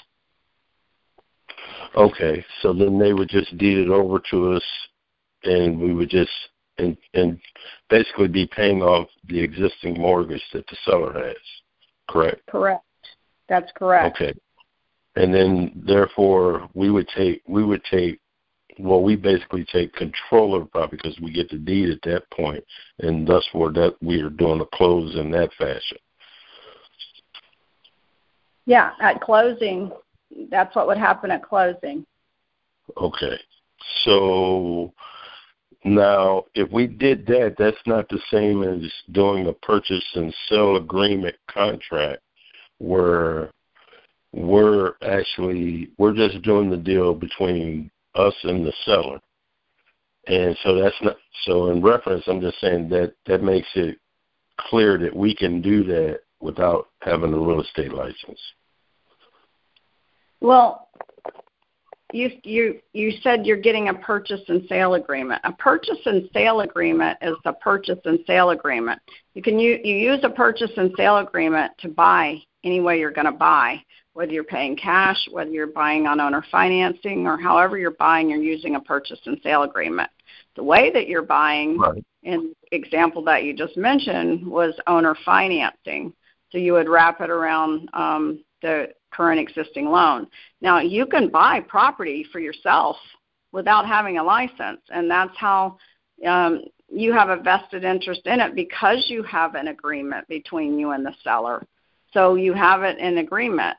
Okay, so then they would just deed it over to us, and we would just and and basically be paying off the existing mortgage that the seller has. Correct. Correct. That's correct. Okay. And then therefore we would take we would take well we basically take control of the property because we get the deed at that point and thus for that we are doing the close in that fashion. Yeah, at closing, that's what would happen at closing. Okay. So now if we did that that's not the same as doing a purchase and sell agreement contract where we're actually we're just doing the deal between us and the seller. And so that's not so in reference I'm just saying that that makes it clear that we can do that without having a real estate license. Well, you you you said you're getting a purchase and sale agreement. A purchase and sale agreement is a purchase and sale agreement. You can you, you use a purchase and sale agreement to buy any way you're going to buy, whether you're paying cash, whether you're buying on owner financing, or however you're buying, you're using a purchase and sale agreement. The way that you're buying, Right. in example that you just mentioned, was owner financing. So you would wrap it around um, the current existing loan. Now you can buy property for yourself without having a license, and that's how um, you have a vested interest in it because you have an agreement between you and the seller. So you have it in agreement,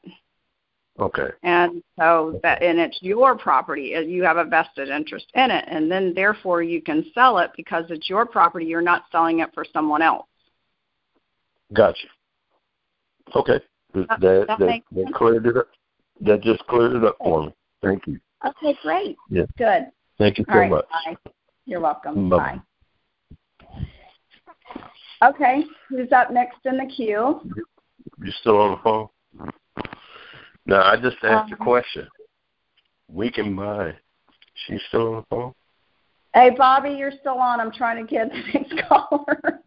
Okay. and so that and it's your property. You have a vested interest in it, and then therefore you can sell it because it's your property. You're not selling it for someone else. Gotcha. Okay. That That- that, that that, cleared it up. That just cleared it up for me. Thank you. Okay, great. Yeah. Good. Thank you All so right. much. Bye. You're welcome. Bye-bye. Bye. Okay, who's up next in the queue? You still on the phone? No, I just asked um, a question. We can buy. She's still on the phone? Hey, Bobby, you're still on. I'm trying to get <laughs> the next caller.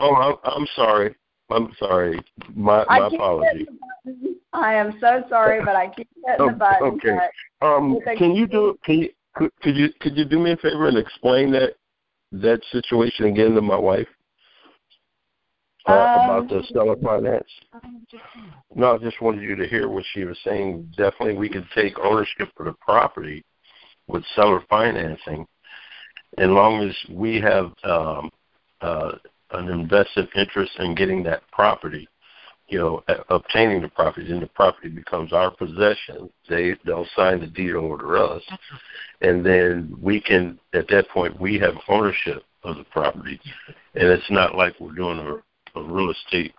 Oh, I'm, I'm sorry. I'm sorry. My my keep apologies. hitting the button. I am so sorry, but I keep hitting the button. <laughs> Okay. Um, can you do can you could, could you could you do me a favor and explain that that situation again to my wife uh, about the Um, seller finance? No, I just wanted you to hear what she was saying. Definitely, we could take ownership of the property with seller financing, as long as we have um, uh, an invested interest in getting that property. You know, uh, obtaining the property, then the property becomes our possession. They they'll sign the deed over to us, and then we can at that point we have ownership of the property, and it's not like we're doing a, a real estate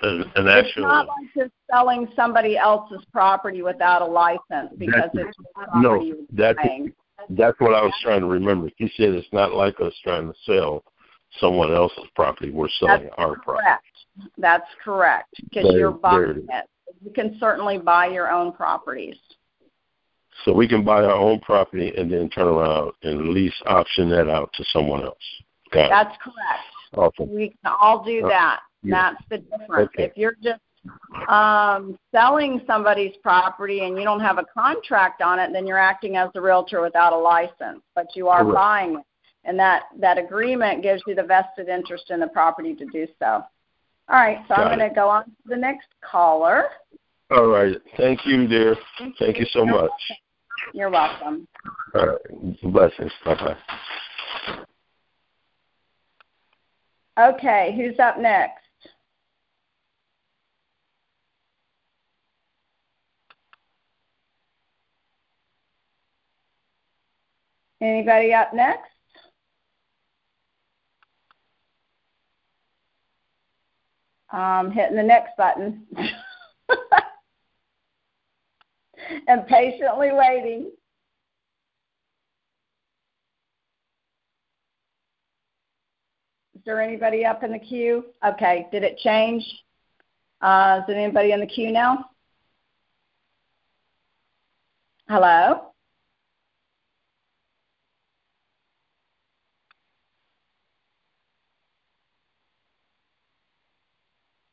an, an it's actual not like just selling somebody else's property without a license because it's property no that's buying. that's what I was trying to remember. He said it's not like us trying to sell someone else's property. We're selling That's our property. correct. That's correct because you're buying it it. You can certainly buy your own properties. So we can buy our own property and then turn around and lease option that out to someone else. Got it. That's correct. Awesome. We can all do Uh, that. yeah. That's the difference. Okay. If you're just um, selling somebody's property and you don't have a contract on it, then you're acting as a realtor without a license. But you are Correct. buying it, and that that agreement gives you the vested interest in the property to do so. All right, so I'm going to go on to the next caller. All right. Thank you, dear. Thank you so much. You're welcome. All right. Blessings. Bye bye. Okay, who's up next? Anybody up next? Um, hitting the next button. <laughs> and patiently waiting. Is there anybody up in the queue? Okay, did it change? Uh, is there anybody in the queue now? Hello?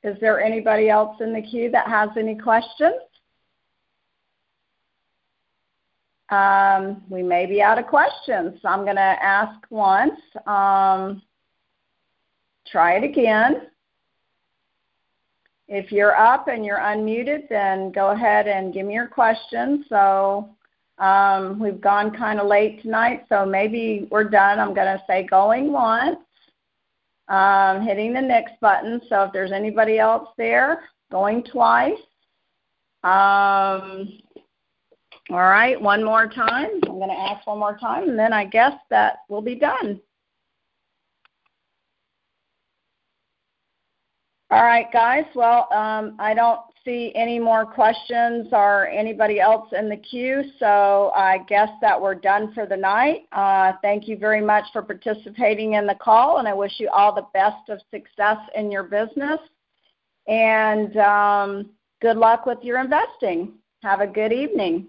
Is there anybody else in the queue that has any questions? Um, we may be out of questions. So I'm going to ask once. Um, try it again. If you're up and you're unmuted, then go ahead and give me your question. So um, we've gone kind of late tonight, so maybe we're done. I'm going to say going once, um, hitting the next button. So if there's anybody else there, going twice. Um, all right, one more time. I'm going to ask one more time, and then I guess that will be done. All right, guys. Well, um, I don't see any more questions or anybody else in the queue, so I guess that we're done for the night. Uh, thank you very much for participating in the call, and I wish you all the best of success in your business. And um, good luck with your investing. Have a good evening.